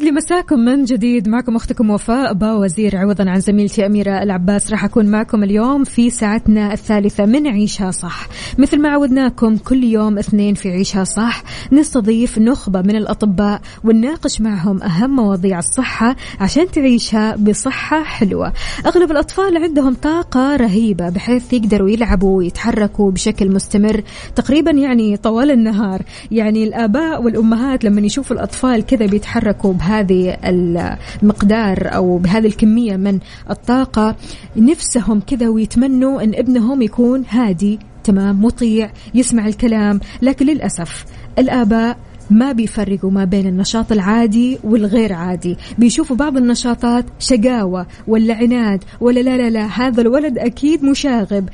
ويسعد لي مساكم من جديد. معكم أختكم وفاء با وزير عوضا عن زميلتي اميره العباس. راح أكون معكم اليوم في ساعتنا الثالثة من عيشها صح. مثل ما عودناكم كل يوم اثنين في عيشها صح نستضيف نخبة من الأطباء ونناقش معهم أهم مواضيع الصحة عشان تعيشها بصحة حلوة. أغلب الأطفال عندهم طاقة رهيبة بحيث يقدروا يلعبوا ويتحركوا بشكل مستمر تقريبا يعني طوال النهار. يعني الآباء والأمهات لما يشوفوا الأطفال كذا بيتحركوا بهذه المقدار أو بهذه الكمية من الطاقة نفسهم كذا ويتمنوا إن ابنهم يكون هادي تمام مطيع يسمع الكلام. لكن للأسف الآباء ما بيفرقوا ما بين النشاط العادي والغير عادي. بيشوفوا بعض النشاطات شقاوة ولا عناد ولا لا لا لا هذا الولد أكيد مشاغب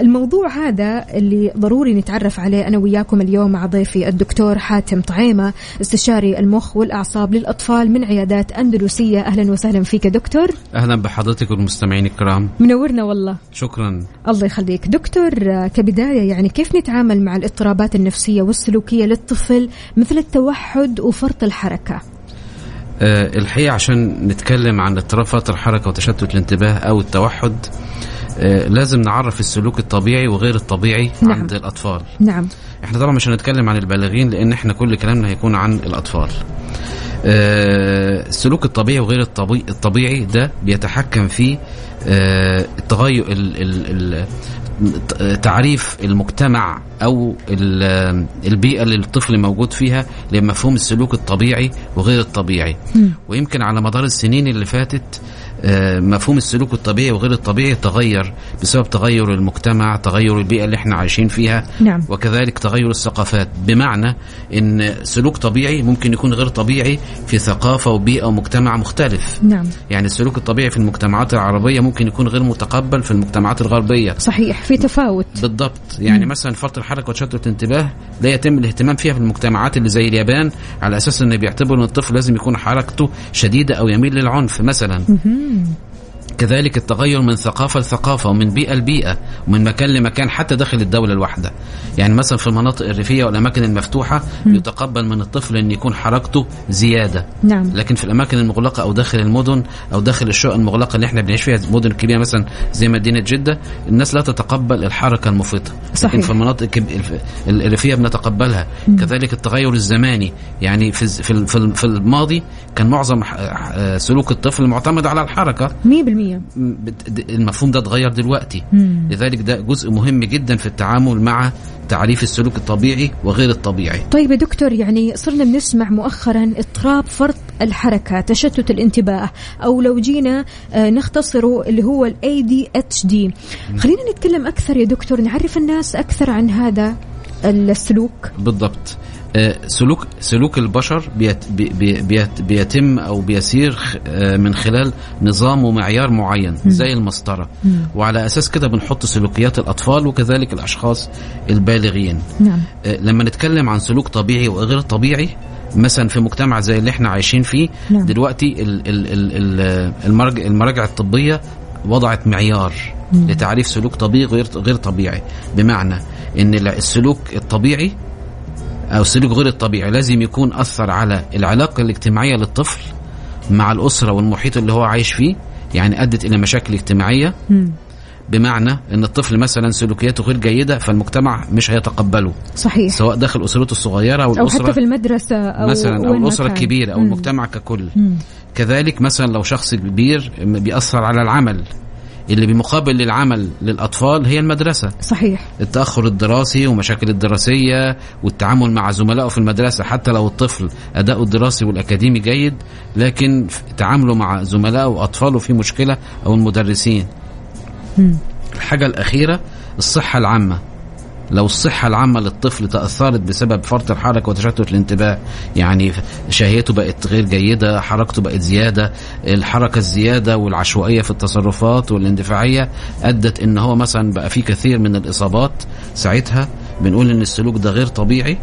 الموضوع هذا اللي ضروري نتعرف عليه أنا وياكم اليوم مع ضيفي الدكتور حاتم طعيمة استشاري المخ والأعصاب للأطفال من عيادات أندلسية. أهلا وسهلا فيك دكتور. أهلا بحضرتك والمستمعين الكرام. منورنا والله. شكرا. الله يخليك. دكتور كبداية يعني كيف نتعامل مع الاضطرابات النفسية والسلوكية للطفل مثل التوحد وفرط الحركة. أه الحقيقة عشان نتكلم عن اضطراب فرط الحركة وتشتت الانتباه أو التوحد أه لازم نعرف السلوك الطبيعي وغير الطبيعي نعم. عند الأطفال. نعم. إحنا طبعا مش هنتكلم عن البالغين لأن إحنا كل كلامنا هيكون عن الأطفال. أه السلوك الطبيعي وغير الطبيعي, ده بيتحكم في أه التغير ال ال ال تعريف المجتمع أو ال- البيئة اللي الطفل موجود فيها لمفهوم السلوك الطبيعي وغير الطبيعي. ويمكن على مدار السنين اللي فاتت مفهوم السلوك الطبيعي وغير الطبيعي تغير بسبب تغير المجتمع تغير البيئة اللي إحنا عايشين فيها نعم. وكذلك تغير الثقافات. بمعنى إن سلوك طبيعي ممكن يكون غير طبيعي في ثقافة وبيئة ومجتمع مختلف. نعم. يعني السلوك الطبيعي في المجتمعات العربية ممكن يكون غير متقبل في المجتمعات الغربية. صحيح في تفاوت. بالضبط. يعني مثلا فرط الحركة وتشتت الانتباه لا يتم الاهتمام فيها في المجتمعات اللي زي اليابان على أساس إن بيعتبروا إن الطفل لازم يكون حركته شديدة أو يميل للعنف مثلا. Mm. كذلك التغير من ثقافة لثقافة ومن بيئة لبيئة ومن مكان لمكان حتى داخل الدولة الواحدة. يعني مثلا في المناطق الريفية والأماكن المفتوحة يتقبل من الطفل أن يكون حركته زيادة. نعم. لكن في الأماكن المغلقة أو داخل المدن أو داخل الشقق المغلقة اللي إحنا بنعيش فيها المدن الكبيره مثلا زي مدينة جدة الناس لا تتقبل الحركة المفرطه صحيح. لكن في المناطق الريفية بنتقبلها. كذلك التغير الزماني. يعني في في ال- في ال- في الماضي كان معظم سلوك الطفل معتمد على الحركة. 100% المفهوم ده اتغير دلوقتي. مم. لذلك ده جزء مهم جدا في التعامل مع تعريف السلوك الطبيعي وغير الطبيعي. طيب يا دكتور يعني صرنا بنسمع مؤخرا اضطراب فرط الحركة تشتت الانتباه أو لو جينا آه، نختصره اللي هو ال ADHD خلينا نتكلم أكثر يا دكتور نعرف الناس أكثر عن هذا السلوك. بالضبط. سلوك سلوك البشر بيت بي- بي- بيت بيتم أو بيسير آه، من خلال نظام ومعيار معين زي المسطرة. وعلى أساس كده بنحط سلوكيات الأطفال وكذلك الأشخاص البالغين. نعم. آه، لما نتكلم عن سلوك طبيعي وغير طبيعي مثلا في مجتمع زي اللي إحنا عايشين فيه نعم. دلوقتي المراجع الطبية وضعت معيار لتعريف سلوك طبيعي غير غير طبيعي. بمعنى إن ال- السلوك الطبيعي أو السلوك غير الطبيعي لازم يكون أثر على العلاقة الاجتماعية للطفل مع الأسرة والمحيط اللي هو عايش فيه يعني أدت إلى مشاكل اجتماعية. بمعنى إن الطفل مثلا سلوكياته غير جيدة فالمجتمع مش هيتقبله صحيح سواء داخل أسرته الصغيرة أو أو الأسرة حتى في المدرسة أو مثلا أو الأسرة. الكبيرة أو. المجتمع ككل. كذلك مثلا لو شخص كبير بيأثر على العمل اللي بمقابل للعمل للأطفال هي المدرسة. صحيح. التأخر الدراسي ومشاكل الدراسية والتعامل مع زملائه في المدرسة حتى لو الطفل أداؤه الدراسي والأكاديمي جيد لكن تعامله مع زملائه وأطفاله في مشكلة أو المدرسين. مم. الحاجة الأخيرة الصحة العامة. لو الصحة العامة للطفل تأثرت بسبب فرط الحركة وتشتت الانتباه يعني شهيته بقت غير جيدة حركته بقت زيادة الحركة الزيادة والعشوائية في التصرفات والإندفاعية أدت إن هو مثلا بقى في كثير من الإصابات. ساعتها بنقول إن السلوك ده غير طبيعي.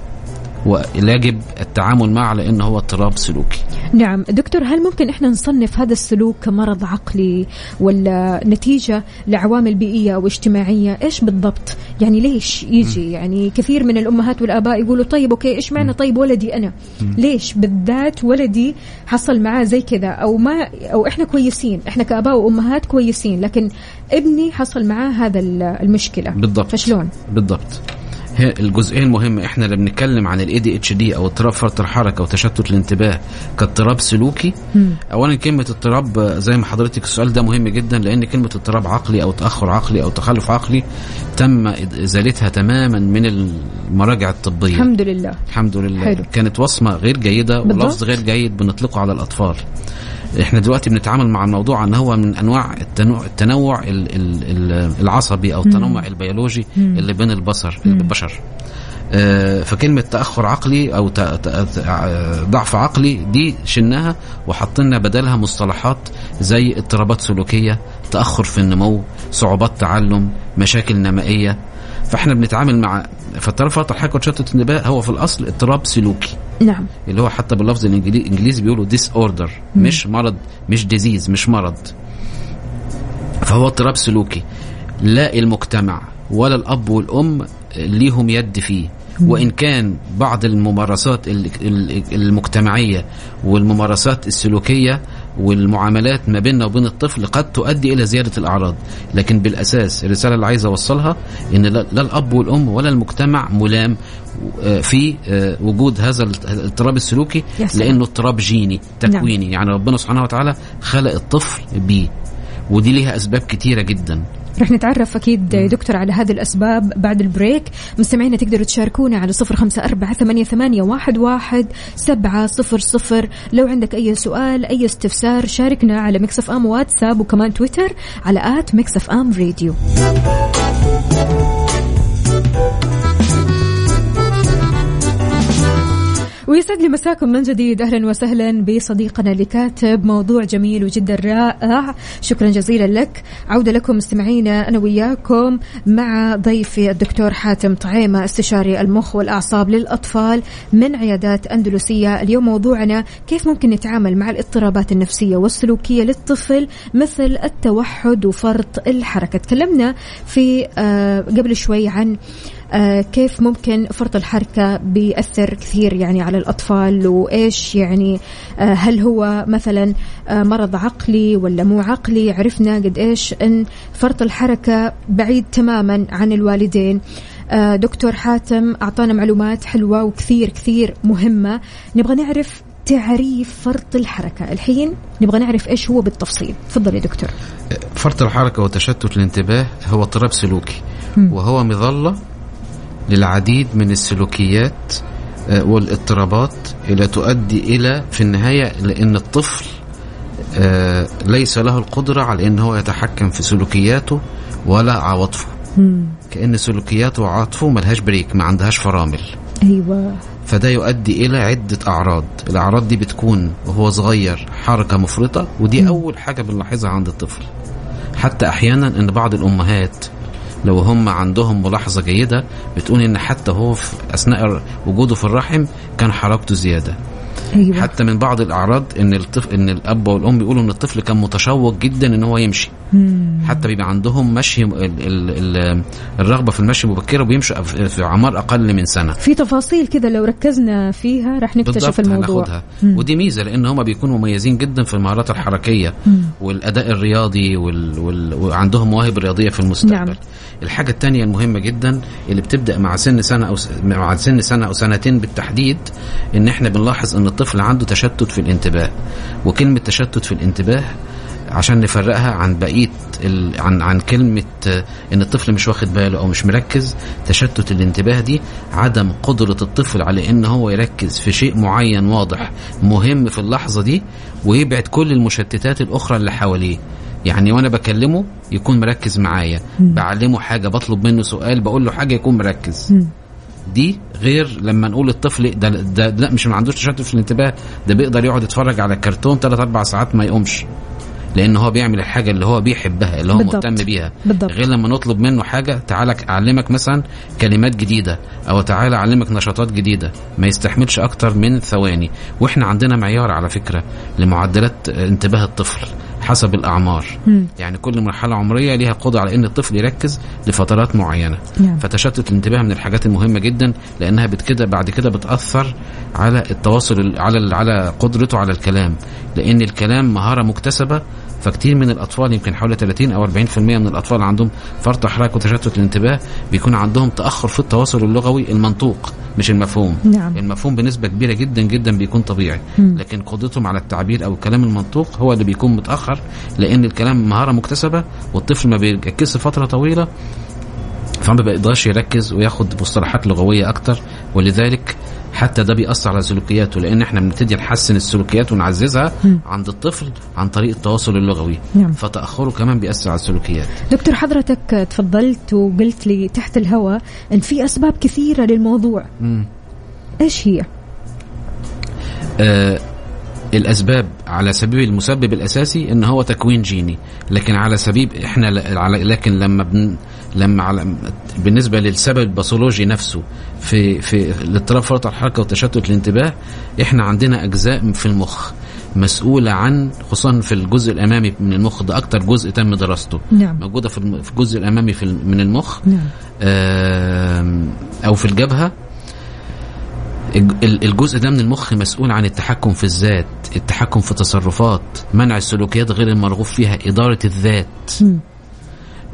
ويجب التعامل معه لأنه هو اضطراب سلوكي. نعم دكتور هل ممكن إحنا نصنف هذا السلوك كمرض عقلي ولا نتيجة لعوامل بيئية أو اجتماعية إيش بالضبط؟ يعني ليش يجي؟ يعني كثير من الأمهات والآباء يقولوا طيب أوكي إيش معنى طيب ولدي أنا؟ ليش بالذات ولدي حصل معاه زي كذا؟ أو ما أو إحنا كويسين إحنا كآباء وأمهات كويسين لكن ابني حصل معاه هذا المشكلة. بالضبط. فشلون؟ بالضبط. هي الجزئيه المهمه إحنا اللي بنتكلم عن ال ADHD أو اضطراب فرط الحركة وتشتت الانتباه كاضطراب سلوكي مم. اولا كلمة اضطراب زي ما حضرتك السؤال ده مهم جدا لأن كلمة اضطراب عقلي أو تأخر عقلي أو تخلف عقلي تم إزالتها تماما من المراجع الطبية الحمد لله الحمد لله حلو. كانت وصمة غير جيدة. ولفظ غير جيد بنطلقه على الأطفال إحنا دلوقتي بنتعامل مع الموضوع إن هو من أنواع التنوع, التنوع ال- ال- ال- العصبي أو التنوع البيولوجي اللي بين البشر البشر. آه، فكلمة تأخر عقلي أو ضعف عقلي دي شلناها وحطينا بدلها مصطلحات زي اضطرابات سلوكية تأخر في النمو صعوبات تعلم مشاكل نمائية. فإحنا بنتعامل مع فاضطراب فرط الحركة وتشتت الانتباه هو في الأصل اضطراب سلوكي. نعم. اللي هو حتى باللفظ الإنجليزي بيقولوا disorder مش مرض مش disease مش مرض. فهو اضطراب سلوكي. لا المجتمع ولا الأب والأم ليهم يد فيه. وإن كان بعض الممارسات ال- ال- المجتمعية والممارسات السلوكية والمعاملات ما بيننا وبين الطفل قد تؤدي إلى زيادة الأعراض. لكن بالأساس الرسالة اللي عايز أوصلها إن لا لا الأب والأم ولا المجتمع ملام آه، في آه، وجود هذا الاضطراب السلوكي. لأنه اضطراب جيني تكويني. يعني ربنا سبحانه وتعالى خلق الطفل بيه. ودي ليها أسباب كتيرة جدا. رح نتعرف أكيد دكتور على هذه الأسباب بعد ال break. مستمعينا تقدروا تشاركونا على صفر خمسة أربعة ثمانية, ثمانية واحد, واحد سبعة صفر صفر. لو عندك أي سؤال أي استفسار شاركنا على مكس FM واتساب وكمان تويتر على at مكس FM راديو ويسعد لي مساكم من جديد. أهلا وسهلا بصديقنا اللي كاتب موضوع جميل وجدا رائع. شكرا جزيلا لك. عودة لكم مستمعينا أنا وياكم مع ضيفي الدكتور حاتم طعيمة استشاري المخ والأعصاب للأطفال من عيادات أندلسية. اليوم موضوعنا كيف ممكن نتعامل مع الاضطرابات النفسية والسلوكية للطفل مثل التوحد وفرط الحركة. تكلمنا في آه قبل شوي عن كيف ممكن فرط الحركة بيأثر كثير يعني على الأطفال؟ وإيش يعني آه هل هو مثلا آه مرض عقلي ولا مو عقلي؟ عرفنا قد إيش أن فرط الحركة بعيد تماما عن الوالدين. آه دكتور حاتم أعطانا معلومات حلوة وكثير كثير مهمة. نبغى نعرف تعريف فرط الحركة. الحين نبغى نعرف إيش هو بالتفصيل. تفضل يا دكتور. فرط الحركة وتشتت الانتباه هو اضطراب سلوكي. وهو مظلة للعديد من السلوكيات آه، والاضطرابات اللي تؤدي إلى في النهاية لأن الطفل آه، ليس له القدرة على إن هو يتحكم في سلوكياته ولا عواطفه. كأن سلوكياته وعواطفه ملهاش بريك ما عندهاش فرامل. أيوة. فده يؤدي إلى عدة أعراض. الأعراض دي بتكون وهو صغير حركة مفرطة ودي أول حاجة بنلاحظها عند الطفل. حتى أحيانا إن بعض الأمهات لو هم عندهم ملاحظة جيدة بتقول إن حتى هو في أثناء وجوده في الرحم كان حركته زيادة. أيوة. حتى من بعض الأعراض إن الطفل إن الأب والأم بيقولوا إن الطفل كان متشوق جدا إن هو يمشي مم. حتى بيبقى عندهم مشي ال ال ال الرغبة في المشي مبكرة وبيمشوا في أعمار أقل من سنة في تفاصيل كده لو ركزنا فيها راح نكتشف الموضوع هناخدها. ودي ميزة لأن هم بيكونوا مميزين جدا في المهارات الحركية مم. والأداء الرياضي وال... وال... وعندهم مواهب رياضية في المستقبل نعم. الحاجة الثانية المهمة جدا اللي بتبدأ مع سن سنة أو س... مع سن سنة أو سنتين بالتحديد إن إحنا بنلاحظ إن الطفل عنده تشتت في الانتباه وكلمة تشتت في الانتباه عشان نفرقها عن بقية ال... عن عن كلمة إن الطفل مش واخد باله أو مش مركز تشتت الانتباه دي عدم قدرة الطفل على إن هو يركز في شيء معين واضح مهم في اللحظة دي ويبعد كل المشتتات الأخرى اللي حواليه. يعني وأنا بكلمه يكون مركز معايا بعلمه حاجة بطلب منه سؤال بقول له حاجة يكون مركز. دي غير لما نقول الطفل ده, ده لا مش ما عندوش تشتت في الانتباه ده بيقدر يقعد يتفرج على كرتون 3 4 ساعات ما يقومش. لأن هو بيعمل الحاجة اللي هو بيحبها اللي هو بالضبط. مهتم بيها. بالضبط. غير لما نطلب منه حاجة تعالى أعلمك مثلا كلمات جديدة أو تعالى أعلمك نشاطات جديدة. ما يستحملش أكتر من ثواني. وإحنا عندنا معيار على فكرة لمعدلات انتباه الطفل. حسب الأعمار مم. يعني كل مرحلة عمرية ليها قدرة على إن الطفل يركز لفترات معينة نعم. فتشتت الانتباه من الحاجات المهمة جدا لأنها بكده بعد كده بتأثر على التواصل على على قدرته على الكلام لأن الكلام مهارة مكتسبة فكتير من الأطفال يمكن حوالي 30 أو 40% من الأطفال عندهم فرط احراج وتشتت الانتباه بيكون عندهم تأخر في التواصل اللغوي المنطوق مش المفهوم نعم. المفهوم بنسبة كبيرة جدا جدا بيكون طبيعي مم. لكن قدرتهم على التعبير أو الكلام المنطوق هو اللي بيكون متأخر لأن الكلام مهارة مكتسبة والطفل ما بيركزش فترة طويلة فما بيقدرش يركز وياخد مصطلحات لغوية أكتر ولذلك حتى ده بيأثر على سلوكياته لأن إحنا بنبتدي نحسن السلوكيات ونعززها مم. عند الطفل عن طريق التواصل اللغوي نعم. فتأخره كمان بيأثر على السلوكيات دكتور حضرتك تفضلت وقلت لي تحت الهواء إن في أسباب كثيرة للموضوع مم. إيش هي آه الأسباب على سبيل المسبب الأساسي إن هو تكوين جيني لكن على سبيل إحنا على لكن لما بن لما على بالنسبة للسبب الباثولوجي نفسه في في الاضطراب فرط الحركة وتشتت الانتباه إحنا عندنا أجزاء في المخ مسؤولة عن خصوصا في الجزء الأمامي من المخ ده أكتر جزء تم دراسته. نعم. موجودة في الجزء الأمامي في من المخ. نعم. أو في الجبهة. الج- ال- الجزء ده من المخ مسؤول عن التحكم في الذات التحكم في تصرفات منع السلوكيات غير المرغوب فيها إدارة الذات. مم.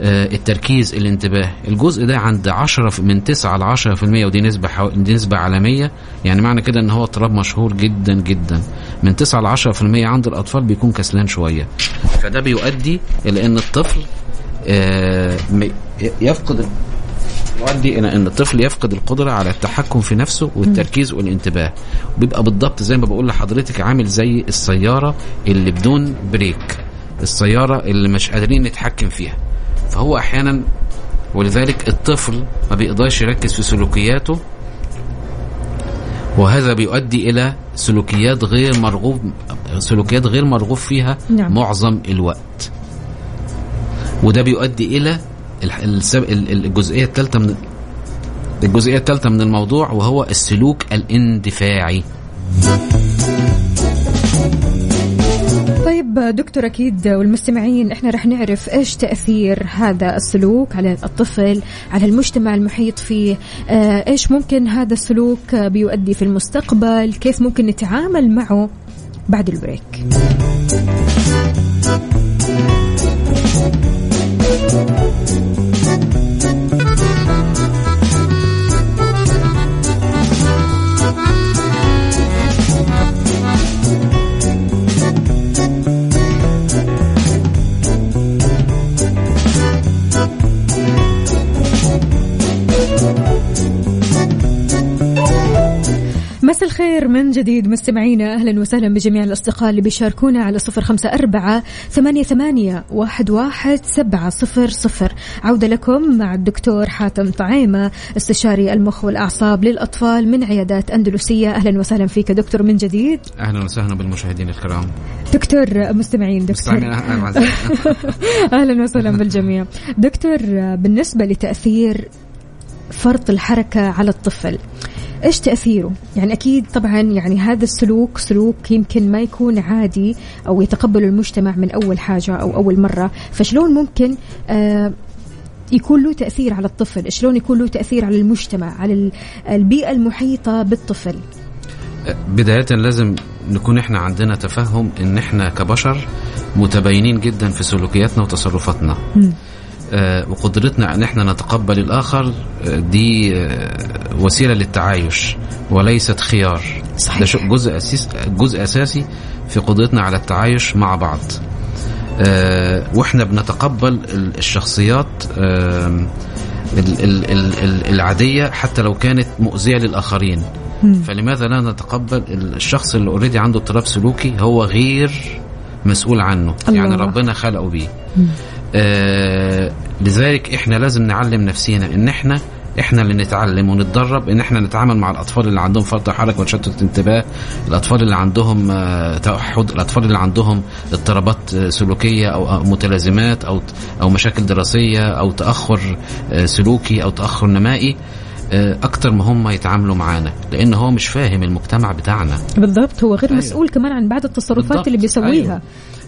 آه، التركيز الانتباه. الجزء ده عند 10 ف- من 9 ل 10% ودي نسبة حو... دي نسبة عالمية. يعني معنى كده إن هو اضطراب مشهور جدا جدا. من 9 ل 10% عند الأطفال بيكون كسلان شوية. فده بيؤدي إلى إن الطفل آه، يفقد يؤدي إلى إن الطفل يفقد القدرة على التحكم في نفسه والتركيز والانتباه. بيبقى بالضبط زي ما بقول لحضرتك عامل زي السيارة اللي بدون بريك السيارة اللي مش قادرين نتحكم فيها. فهو أحيانا ولذلك الطفل ما بيقدرش يركز في سلوكياته وهذا بيؤدي إلى سلوكيات غير مرغوب سلوكيات غير مرغوب فيها نعم. معظم الوقت وده بيؤدي إلى الجزئية الثالثه من الجزئية الثالثه من الموضوع وهو السلوك الاندفاعي طيب دكتور أكيد والمستمعين إحنا رح نعرف إيش تأثير هذا السلوك على الطفل على المجتمع المحيط فيه. آه، إيش ممكن هذا السلوك بيؤدي في المستقبل؟ كيف ممكن نتعامل معه بعد البريك؟ الخير من جديد مستمعينا أهلا وسهلا بجميع الأصدقاء اللي بيشاركونا على صفر خمسة أربعة ثمانية, ثمانية واحد, واحد سبعة صفر صفر. عودة لكم مع الدكتور حاتم طعيمة استشاري المخ والأعصاب للأطفال من عيادات أندلسية. أهلا وسهلا فيك دكتور من جديد. أهلا وسهلا بالمشاهدين الكرام. دكتور مستمعين دكتور. مستمعين أهلاً وسهلاً. أهلا وسهلا بالجميع. دكتور بالنسبة لتأثير فرط الحركة على الطفل. إيش تأثيره؟ يعني أكيد طبعا يعني هذا السلوك سلوك يمكن ما يكون عادي أو يتقبله المجتمع من أول حاجة أو أول مرة. فشلون ممكن آه يكون له تأثير على الطفل؟ شلون يكون له تأثير على المجتمع على البيئة المحيطة بالطفل؟ بداية لازم نكون إحنا عندنا تفهم إن إحنا كبشر متباينين جدا في سلوكياتنا وتصرفاتنا. آه وقدرتنا أن إحنا نتقبل الآخر آه دي آه وسيلة للتعايش وليست خيار. صحيح. ده جزء اساسي جزء أساسي في قدرتنا على التعايش مع بعض. آه وإحنا بنتقبل الشخصيات آه ال ال ال العادية حتى لو كانت مؤذية للآخرين. فلماذا لا نتقبل الشخص اللي اوريدي عنده اضطراب سلوكي هو غير مسؤول عنه؟ الله. يعني ربنا خلقه بيه. آه لذلك إحنا لازم نعلم نفسينا إن إحنا إحنا اللي نتعلم ونتدرب إن إحنا نتعامل مع الأطفال اللي عندهم فرط حركة وتشتت انتباه الأطفال اللي عندهم توحد الأطفال اللي عندهم اضطرابات سلوكية أو متلازمات أو أو مشاكل دراسية أو تأخر سلوكي أو تأخر نمائي أكتر ما هم يتعاملوا معانا لأن هو مش فاهم المجتمع بتاعنا بالضبط هو غير أيوه. مسؤول كمان عن بعض التصرفات بالضبط. اللي بيسويها أيوه.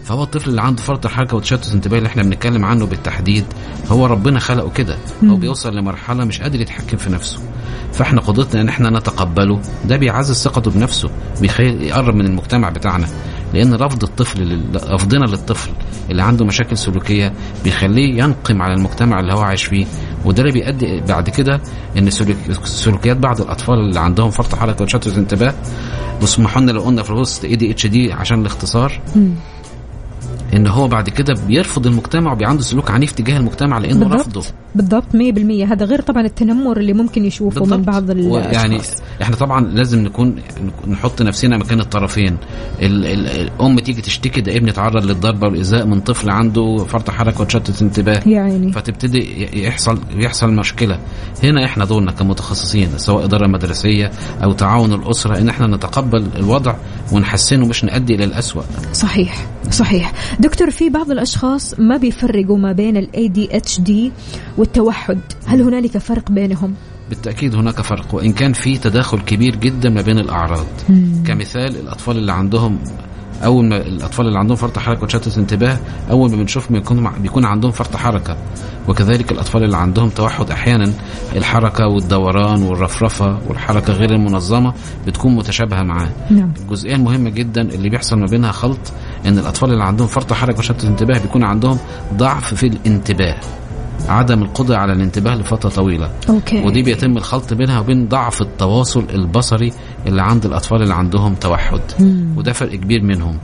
فهو الطفل اللي عنده فرط حركه وتشتت انتباه اللي إحنا بنتكلم عنه بالتحديد هو ربنا خلقه كده. هو بيوصل لمرحلة مش قادر يتحكم في نفسه. فاحنا قدرتنا ان إحنا نتقبله ده بيعزز ثقته بنفسه بيخلي يقرب من المجتمع بتاعنا. لأن رفض الطفل رفضنا للطفل اللي عنده مشاكل سلوكية بيخليه ينقم على المجتمع اللي هو عايش فيه. وده اللي بيؤدي بعد كده إن سلوكيات بعض الأطفال اللي عندهم فرط حركة وتشتت انتباه واسمحوا لنا لو قلنا في الوسط اي دي اتش دي عشان الاختصار. إن هو بعد كده بيرفض المجتمع وبيعنده سلوك عنيف تجاه المجتمع لأنه بالضبط. رفضه. بالضبط 100% هذا غير طبعا التنمر اللي ممكن يشوفه بالضبط. من بعض الاشخاص يعني إحنا طبعا لازم نكون نحط نفسنا مكان الطرفين. ال ال الأم تيجي تشتكي ده ابني اتعرض للضربة والايذاء من طفل عنده فرط حركة وتشتت انتباه. يا عيني. فتبتدي يحصل يحصل مشكلة. هنا إحنا دورنا كمتخصصين سواء إدارة مدرسية أو تعاون الأسرة إن إحنا نتقبل الوضع ونحسنه مش نؤدي إلى الاسوء صحيح صحيح. دكتور في بعض الأشخاص ما بيفرقوا ما بين ال ADHD والتوحد. هل هنالك فرق بينهم؟ بالتأكيد هناك فرق وإن كان في تداخل كبير جدا ما بين الأعراض. مم. كمثال الأطفال اللي عندهم أول ما الأطفال اللي عندهم فرط حركة وتشتت انتباه أول ما بنشوفهم بيكون بيكون عندهم فرط حركة. وكذلك الأطفال اللي عندهم توحد أحيانا الحركة والدوران والرفرفة والحركة غير المنظمة بتكون متشابهة معاه. نعم. الجزئيه المهمه جدا اللي بيحصل ما بينها خلط إن الأطفال اللي عندهم فرط حركه وتشتت انتباه بيكون عندهم ضعف في الانتباه عدم القدرة على الانتباه لفترة طويلة أوكي. ودي بيتم الخلط بينها وبين ضعف التواصل البصري اللي عند الأطفال اللي عندهم توحد مم. وده فرق كبير منهم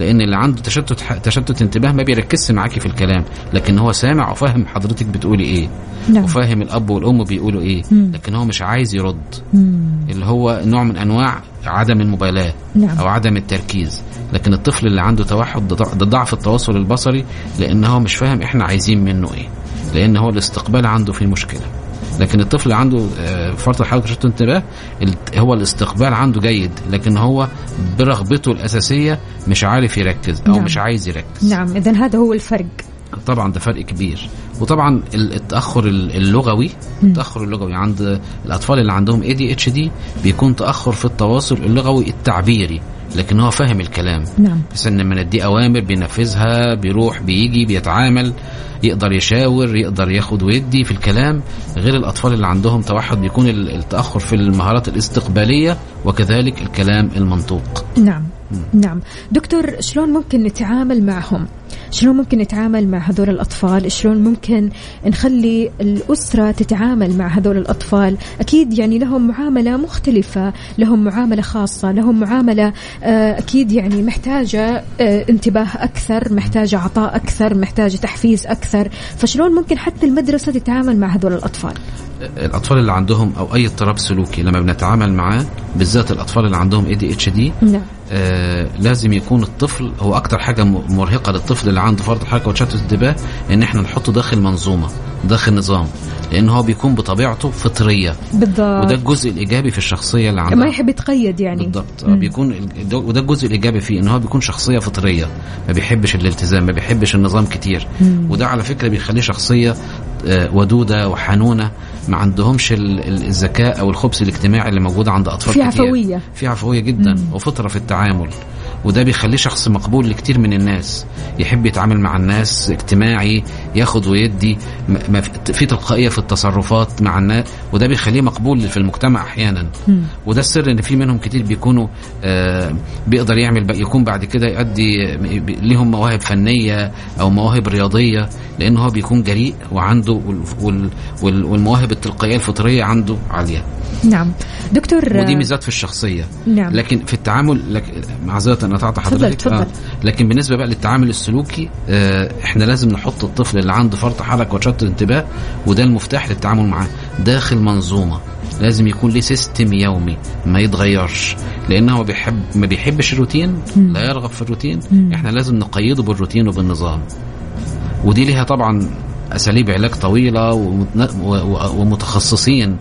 لأن اللي عنده تشتت تشتت انتباه ما بيركزش معاكي في الكلام لكن هو سامع وفاهم حضرتك بتقولي إيه نعم. وفاهم الأب والأم بيقولوا إيه مم. لكن هو مش عايز يرد مم. اللي هو نوع من أنواع عدم المبالاة نعم. أو عدم التركيز لكن الطفل اللي عنده توحد ده ضعف التواصل البصري لأن هو مش فاهم إحنا عايزين منه إيه لأن هو الاستقبال عنده فيه مشكلة لكن الطفل اللي عنده آه، فرط حركه تشتت انتباه هو الاستقبال عنده جيد لكن هو برغبته الأساسية مش عارف يركز أو نعم. مش عايز يركز. نعم اذا هذا هو الفرق. طبعا ده فرق كبير. وطبعا ال- التأخر ال- اللغوي التأخر اللغوي عند الأطفال اللي عندهم اي دي اتش دي بيكون تأخر في التواصل اللغوي التعبيري. لكن هو فاهم الكلام. نعم. بس إن لما نديه أوامر بينفذها بيروح بيجي بيتعامل يقدر يشاور يقدر ياخد ويدي في الكلام. غير الأطفال اللي عندهم توحد بيكون ال- التأخر في المهارات الاستقبالية وكذلك الكلام المنطوق. نعم. نعم. دكتور شلون ممكن نتعامل معهم؟ شلون ممكن نتعامل مع هذول الأطفال؟ شلون ممكن نخلي الأسرة تتعامل مع هذول الأطفال؟ أكيد يعني لهم معاملة مختلفة لهم معاملة خاصة لهم معاملة آه، أكيد يعني محتاجة آه، انتباه أكثر محتاجة عطاء أكثر محتاجة تحفيز أكثر. فشلون ممكن حتى المدرسة تتعامل مع هذول الأطفال؟ الأطفال اللي عندهم أو أي اضطراب سلوكي لما بنتعامل معاه بالذات الأطفال اللي عندهم اي دي اتش دي نعم. آه لازم يكون الطفل هو أكتر حاجة م- مرهقة للطفل اللي عنده فرط حركه وتشتت انتباه إن إحنا نحطه داخل منظومة داخل نظام لأن هو بيكون بطبيعته فطرية. بالضبط. وده الجزء الإيجابي في الشخصية اللي عندها. ما يحب يتقيد يعني. بالضبط. مم. بيكون وده الجزء الإيجابي فيه إن هو بيكون شخصية فطرية. ما بيحبش الالتزام ما بيحبش النظام كتير. مم. وده على فكرة بيخليه شخصية آه، ودودة وحنونة. ما عندهمش ال- ال- الذكاء أو الخبث الاجتماعي اللي موجود عند أطفال في كتير. عفوية. في عفوية جدا. وفطرة في التعامل. وده بيخليه شخص مقبول لكتير من الناس. يحب يتعامل مع الناس اجتماعي ياخد ويدي في تلقائية في التصرفات مع الناس وده بيخليه مقبول في المجتمع أحيانا. وده السر إن في منهم كتير بيكونوا آه بيقدر يعمل يكون بعد كده يؤدي ليهم مواهب فنية أو مواهب رياضية لأن هو بيكون جريء وعنده وال- وال- وال- والمواهب التلقائية الفطرية عنده عالية. نعم. دكتور ودي ميزات في الشخصية. نعم. لكن في التعامل لك معذرة أنا تفضل، حضرتك. تفضل. لكن بالنسبة بقى للتعامل السلوكي آه إحنا لازم نحط الطفل اللي عنده فرط حركة وتشتت انتباه وده المفتاح للتعامل معاه. داخل منظومة. لازم يكون ليه سيستم يومي ما يتغيرش. لأنه هو بيحب ما بيحبش الروتين لا يرغب في الروتين. إحنا لازم نقيده بالروتين وبالنظام. ودي ليها طبعا أساليب علاج طويلة ومتخصصين.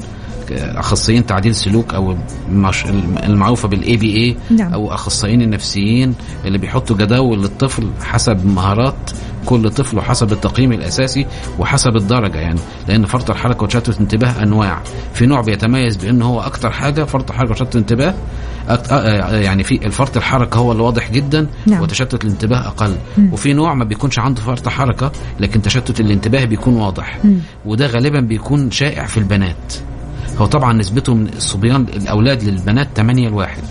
أخصائيين تعديل سلوك أو المش- المعروفة بال ABA. أو أخصائيين النفسيين اللي بيحطوا جداول للطفل حسب مهارات كل طفل وحسب التقييم الأساسي وحسب الدرجة يعني لأن فرط الحركة وتشتت انتباه أنواع. في نوع بيتميز بأنه هو أكتر حاجة فرط حركه وتشتت انتباه أكت... آه، يعني في الفرط الحركة هو اللي واضح جدا نعم. وتشتت الانتباه أقل. وفي نوع ما بيكونش عنده فرط حركة لكن تشتت الانتباه بيكون واضح. وده غالبا بيكون شائع في البنات. هو طبعا نسبته من الصبيان الأولاد للبنات 8 لواحد.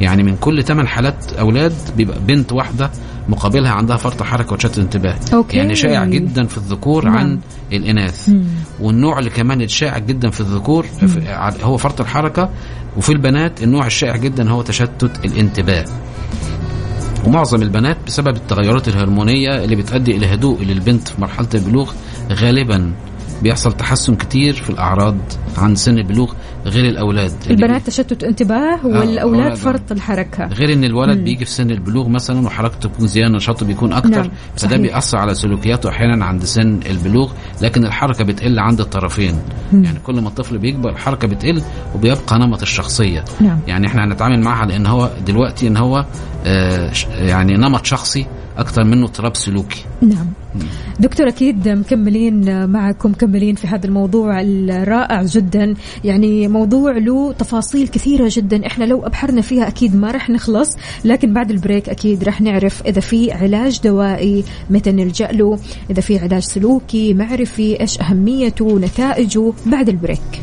يعني من كل 8 حالات أولاد بيبقى بنت واحدة مقابلها عندها فرط حركة وتشتت انتباه. أوكي. يعني شائع جدا في الذكور نعم. عن الإناث. والنوع اللي كمان الشائع جدا في الذكور في- هو فرط الحركة. وفي البنات النوع الشائع جدا هو تشتت الانتباه. ومعظم البنات بسبب التغيرات الهرمونية اللي بتؤدي إلى هدوء للبنت في مرحلة البلوغ غالبا. بيحصل تحسن كتير في الأعراض عن سن البلوغ غير الأولاد اللي البنات تشتت انتباه والأولاد الأولاد، آه. فرط الحركة غير إن الولد بيجي في سن البلوغ مثلا وحركته تكون زيادة نشاطه بيكون أكتر نعم، فده. بيأثر على سلوكياته أحيانا عند سن البلوغ لكن الحركة بتقل عند الطرفين يعني كل ما الطفل بيكبر الحركة بتقل وبيبقى نمط الشخصية نعم. يعني إحنا هنتعامل معها لأن هو دلوقتي إن هو آه يعني نمط شخصي أكتر منه اضطراب سلوكي. نعم. دكتور أكيد مكملين معكم مكملين في هذا الموضوع الرائع جدا. يعني موضوع له تفاصيل كثيرة جدا. إحنا لو أبحرنا فيها أكيد ما رح نخلص لكن بعد ال break أكيد رح نعرف إذا في علاج دوائي متى نلجأ له إذا في علاج سلوكي معرفي إيش أهميته نتائجه بعد ال break.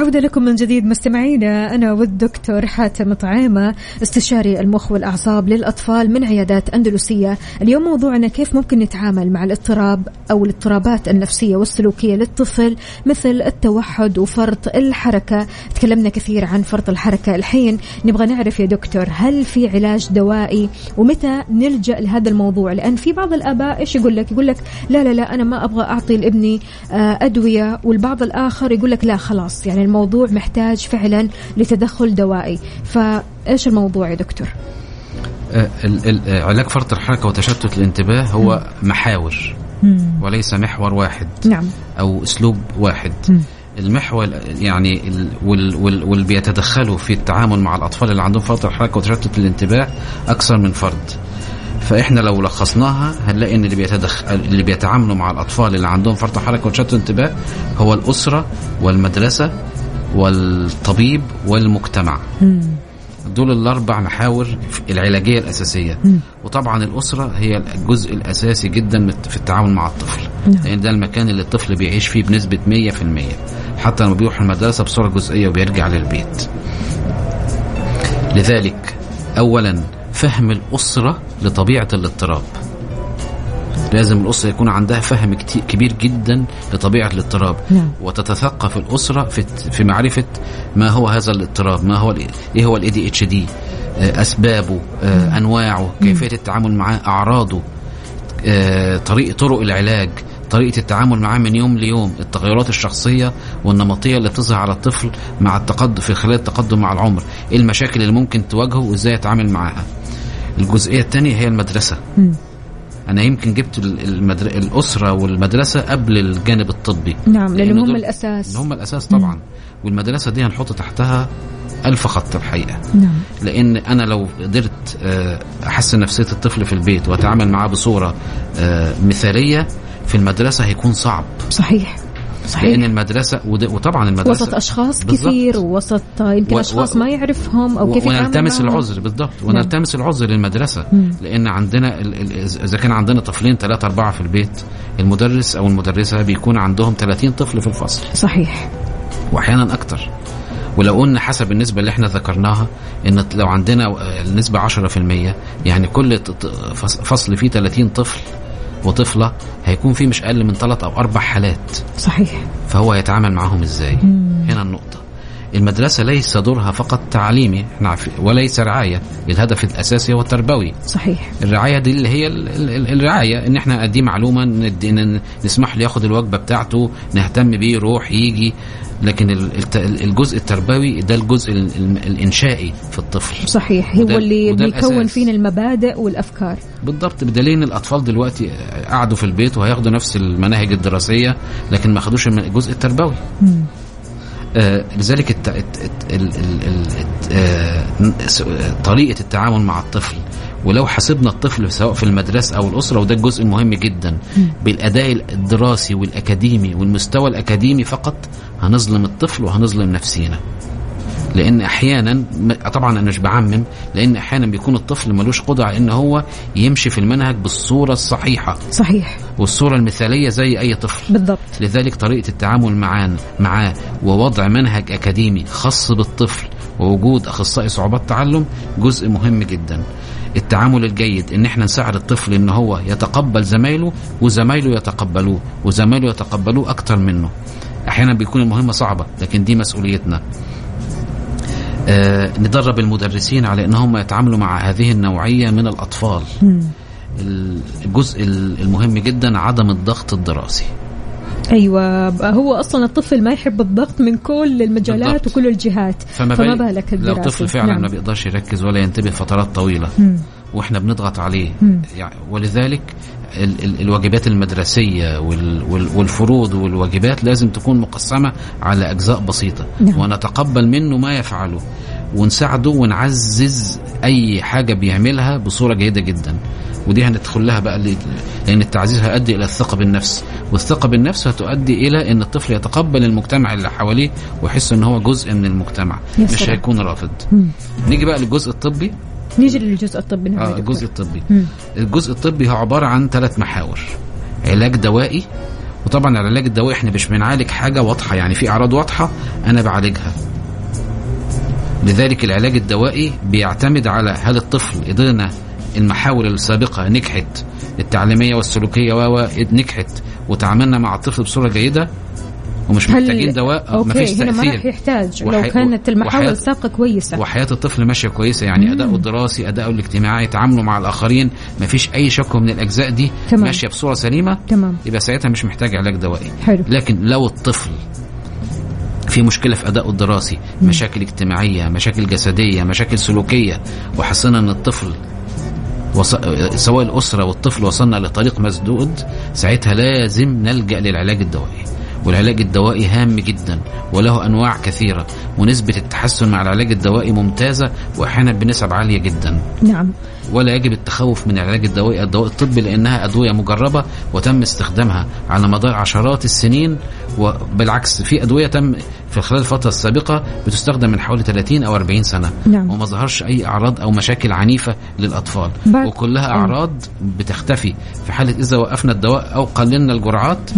وعودة لكم من جديد مستمعينا أنا والدكتور حاتم طعيمة استشاري المخ والأعصاب للأطفال من عيادات أندلسية. اليوم موضوعنا كيف ممكن نتعامل مع الاضطراب أو الاضطرابات النفسية والسلوكية للطفل مثل التوحد وفرط الحركة. تكلمنا كثير عن فرط الحركة. الحين نبغى نعرف يا دكتور هل في علاج دوائي؟ ومتى نلجأ لهذا الموضوع؟ لأن في بعض الآباء إيش يقول لك؟ يقول لك لا لا لا أنا ما أبغى أعطي لابني آه، أدوية. والبعض الآخر يقول لك لا خلاص. يعني الموضوع محتاج فعلا لتدخل دوائي. فإيش الموضوع يا دكتور؟ ال- ال- آه، علاج فرط الحركة وتشتت الانتباه هو محاور وليس محور واحد نعم. أو أسلوب واحد. المحور يعني ال- وال وال واللي بيتدخلوا في التعامل مع الأطفال اللي عندهم فرط الحركة وتشتت الانتباه أكثر من فرد. فإحنا لو لخصناها هنلاقي إن اللي بيتدخل اللي بيتعاملوا مع الأطفال اللي عندهم فرط حركه وتشتت انتباه هو الأسرة والمدرسة والطبيب والمجتمع. دول الأربع محاور العلاجية الأساسية. وطبعا الأسرة هي الجزء الأساسي جدا في التعامل مع الطفل. لأن ده المكان اللي الطفل بيعيش فيه بنسبة 100% حتى لما بيروح المدرسة بصورة جزئية وبيرجع للبيت. لذلك اولا فهم الأسرة لطبيعة الاضطراب. لازم الأسرة يكون عندها فهم كبير جدا لطبيعة الاضطراب. نعم. وتتثقف الأسرة في في معرفة ما هو هذا الاضطراب ما هو إيه هو ال ADHD أسبابه آه، أنواعه كيفية التعامل معاه أعراضه آه، طريق طرق العلاج طريقة التعامل معاه من يوم ليوم التغيرات الشخصية والنمطية اللي بتظهر على الطفل مع التقدم في خلال التقدم مع العمر. إيه المشاكل اللي ممكن تواجهه وإزاي يتعامل معاها الجزئية الثانية هي المدرسة. أنا يمكن جبت ال- المدر... الأسرة والمدرسة قبل الجانب الطبي. نعم لأنهم لأن هم دول- الأساس. هم الأساس طبعا. والمدرسة دي هنحط تحتها ألف خط الحقيقة. نعم. لأن أنا لو قدرت آه، أحسن نفسية الطفل في البيت وأتعامل معاه بصورة آه، مثالية في المدرسة هيكون صعب. صحيح. لأن صحيح المدرسة وده- وطبعا المدرسة وسط أشخاص بالضبط. كثير ووسط يمكن و- و- أشخاص ما يعرفهم أو و- كيف يتعامل ونلتمس. العذر بالضبط. ونلتمس العذر للمدرسة. مم. لأن عندنا ال- ال- اذا كان عندنا طفلين ثلاثة أربعة في البيت المدرس أو المدرسة بيكون عندهم 30 طفل في الفصل. صحيح. واحيانا أكتر. ولو قلنا حسب النسبة اللي إحنا ذكرناها إن لو عندنا آه، النسبة 10% يعني كل فصل فيه 30 طفل وطفلة هيكون فيه مش أقل من ثلاث أو أربع حالات. صحيح. فهو هيتعامل معاهم إزاي؟ هنا النقطة. المدرسة ليس دورها فقط تعليمي إحنا وليس رعاية. الهدف الأساسي هو التربوي. صحيح. الرعاية دي اللي هي ال- ال- ال- الرعاية إن إحنا نديه معلومة نسمح له ياخد الوجبة بتاعته نهتم بيه يروح يجي. لكن الجزء التربوي ده الجزء ال- ال- الإنشائي في الطفل. صحيح. هو اللي بيكون. فينا المبادئ والأفكار. بالضبط. بدليل إن الأطفال دلوقتي قعدوا في البيت وهياخدوا نفس المناهج الدراسية لكن ما خدوش الجزء التربوي. آه لذلك الت... ال... ال... طريقة التعامل مع الطفل. ولو حسبنا الطفل سواء في المدرسة أو الأسرة وده الجزء المهم جدا بالأداء الدراسي والأكاديمي والمستوى الأكاديمي فقط هنظلم الطفل وهنظلم نفسينا. لأن أحيانا طبعا أنا مش بعمم لأن أحيانا بيكون الطفل ملوش قدرة على إن هو يمشي في المنهج بالصورة الصحيحة. صحيح. والصورة المثالية زي أي طفل. بالضبط. لذلك طريقة التعامل معاه معاه ووضع منهج أكاديمي خاص بالطفل ووجود أخصائي صعوبات تعلم جزء مهم جدا. التعامل الجيد إن إحنا نساعد الطفل إن هو يتقبل زمايله وزمايله يتقبلوه وزمايله يتقبلوه أكتر منه. أحيانا بيكون المهمة صعبة لكن دي مسؤوليتنا. ندرب المدرسين على إنهم يتعاملوا مع هذه النوعية من الأطفال الجزء المهم جدا عدم الضغط الدراسي أيوه هو أصلا الطفل ما يحب الضغط من كل المجالات بالضبط. وكل الجهات فما, فما بالك بالك لو الدراسي طفل فعلا نعم. ما بيقدرش يركز ولا ينتبه فترات طويلة مم. وإحنا بنضغط عليه. يعني ولذلك الواجبات وال والفروض والواجبات لازم تكون مقسمة على أجزاء بسيطة نعم. ونتقبل منه ما يفعله ونساعده ونعزز أي حاجة بيعملها بصورة جيدة جدا ودي هندخل لها بقى ل- لأن التعزيز هيؤدي إلى الثقة بالنفس والثقة بالنفس هتؤدي إلى إن الطفل يتقبل المجتمع اللي حواليه ويحس إن هو جزء من المجتمع مش. هيكون رافض. نيجي بقى للجزء الطبي نيجي للجزء الطبي نعم دكتور. الجزء الطبي مم. الجزء الطبي هو عبارة عن ثلاث محاور علاج دوائي وطبعا العلاج الدوائي إحنا مش بنعالج حاجة واضحة يعني في أعراض واضحة أنا بعالجها لذلك العلاج الدوائي بيعتمد على هل الطفل قدرنا المحاور السابقة نجحت التعليمية والسلوكية و نجحت وتعاملنا مع الطفل بصورة جيدة ومش هل- محتاجين دواء أوكي مفيش هنا ما راح يحتاج. وحي- لو كانت المحاور وحياة- السابقه كويسة. وحياة الطفل ماشية كويسة يعني اداؤه الدراسي اداؤه الاجتماعي تعامله مع الآخرين مفيش أي شك من الأجزاء دي تمام. ماشية بصورة سليمة تمام. يبقى ساعتها مش محتاج علاج دوائي. حلو. لكن لو الطفل في مشكلة في ادائه الدراسي مشاكل اجتماعية مشاكل جسدية مشاكل سلوكية وحسينا إن الطفل وص... سواء الأسرة والطفل وصلنا لطريق مسدود ساعتها لازم نلجأ للعلاج الدوائي. والعلاج الدوائي هام جدا وله أنواع كثيرة ونسبة التحسن مع العلاج الدوائي ممتازة واحيانا بنسب عالية جدا نعم ولا يجب التخوف من العلاج الدوائي الدواء الطبي لأنها أدوية مجربة وتم استخدامها على مدار عشرات السنين وبالعكس في أدوية تم في خلال الفترة السابقة بتستخدم من حوالي 30 أو 40 سنة نعم. وما ظهرش أي أعراض أو مشاكل عنيفة للأطفال وكلها أيوة. أعراض بتختفي في حالة إذا وقفنا الدواء أو قللنا الجرعات.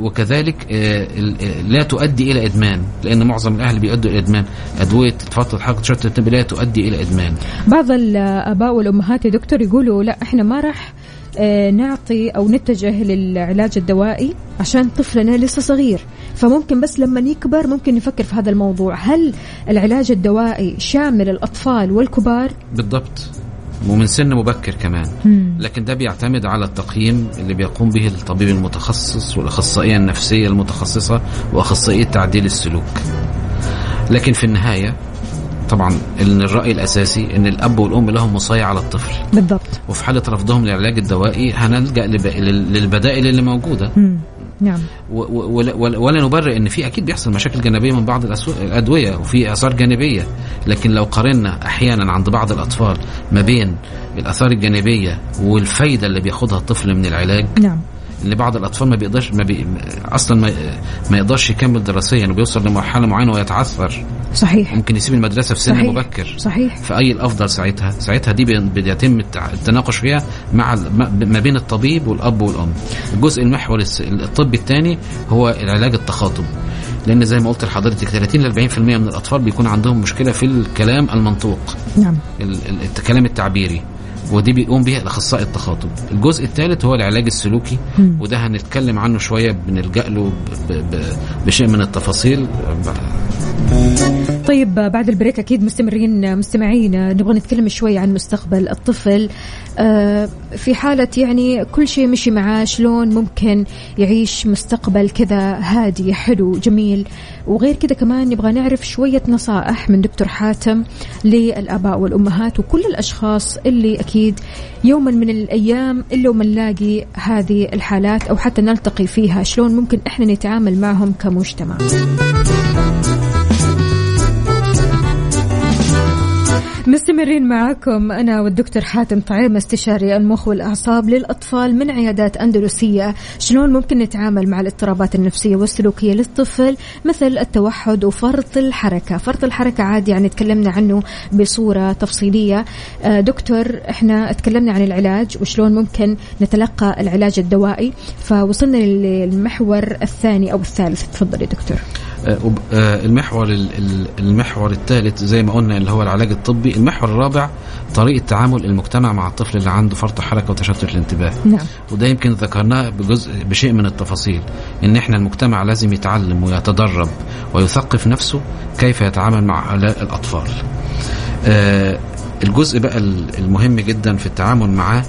وكذلك آه، آه، لا تؤدي إلى إدمان لأن معظم الأهل بيؤدوا إلى إدمان. أدوية فتره حركه شرط التنبيه لا تؤدي إلى إدمان. بعض الآباء والأمهات يا دكتور يقولوا لا إحنا ما راح آه، نعطي أو نتجه للعلاج الدوائي عشان طفلنا لسه صغير. فممكن بس لما يكبر ممكن نفكر في هذا الموضوع. هل العلاج الدوائي شامل الأطفال والكبار؟ بالضبط. ومن سن مبكر كمان. لكن ده بيعتمد على التقييم اللي بيقوم به الطبيب المتخصص والأخصائية النفسية المتخصصة وأخصائية تعديل السلوك. لكن في النهاية طبعا إن الرأي الأساسي إن الأب والأم لهم وصايه على الطفل. بالضبط. وفي حالة رفضهم للعلاج الدوائي هنلجأ لب- لل- للبدائل اللي موجودة. مم. نعم. ولا, ولا- نبرر إن في أكيد بيحصل مشاكل جانبية من بعض الأدوية وفي آثار جانبية. لكن لو قارنا أحيانا عند بعض الأطفال ما بين الآثار الجانبية والفايدة اللي بياخدها الطفل من العلاج نعم. ان بعض الأطفال ما بيقدرش ما بي أصلا ما, ما يقدرش يكمل دراسيا وبيوصل لمرحلة معينة ويتعثر. صحيح. ممكن يسيب المدرسة في سن صحيح. مبكر. صحيح. فأي الأفضل ساعتها؟ ساعتها دي بي- بيتم التناقش فيها مع ما- بين الطبيب والأب والأم. الجزء المحوري الس- الطبي الثاني هو العلاج التخاطب. لأن زي ما قلت لحضرتك 30 ل 40% من الأطفال بيكون عندهم مشكلة في الكلام المنطوق. نعم. ال- ال- الكلام التعبيري. ودي بيقوم بيها الأخصائي التخاطب الجزء الثالث هو العلاج السلوكي. وده هنتكلم عنه شوية بنلجأ له بشيء من التفاصيل طيب بعد البريك أكيد مستمرين مستمعين نبغى نتكلم شوي عن مستقبل الطفل. آه، في حالة يعني كل شيء مشي معاه شلون ممكن يعيش مستقبل كذا هادي حلو جميل؟ وغير كذا كمان نبغى نعرف شوية نصائح من دكتور حاتم للآباء والأمهات وكل الأشخاص اللي أكيد يوما من الأيام إلا وما نلاقي هذه الحالات أو حتى نلتقي فيها شلون ممكن إحنا نتعامل معهم كمجتمع. مستمرين معكم أنا والدكتور حاتم طعيم استشاري المخ والأعصاب للأطفال من عيادات أندلسية. شلون ممكن نتعامل مع الاضطرابات النفسية والسلوكية للطفل؟ مثل التوحد وفرط الحركة. فرط الحركة عادي يعني تكلمنا عنه بصورة تفصيلية. آه، دكتور إحنا تكلمنا عن العلاج وشلون ممكن نتلقى العلاج الدوائي. فوصلنا للمحور الثاني أو الثالث. تفضلي دكتور. آه، آه، المحور ال- ال- المحور الثالث زي ما قلنا اللي هو العلاج الطبي. المحور الرابع طريقه تعامل المجتمع مع الطفل اللي عنده فرط حركة وتشتت الانتباه. نعم. وده يمكن ذكرناه بجزء بشيء من التفاصيل إن إحنا المجتمع لازم يتعلم ويتدرب ويثقف نفسه كيف يتعامل مع هؤلاء الأطفال. آه الجزء بقى ال- المهم جدا في التعامل معاه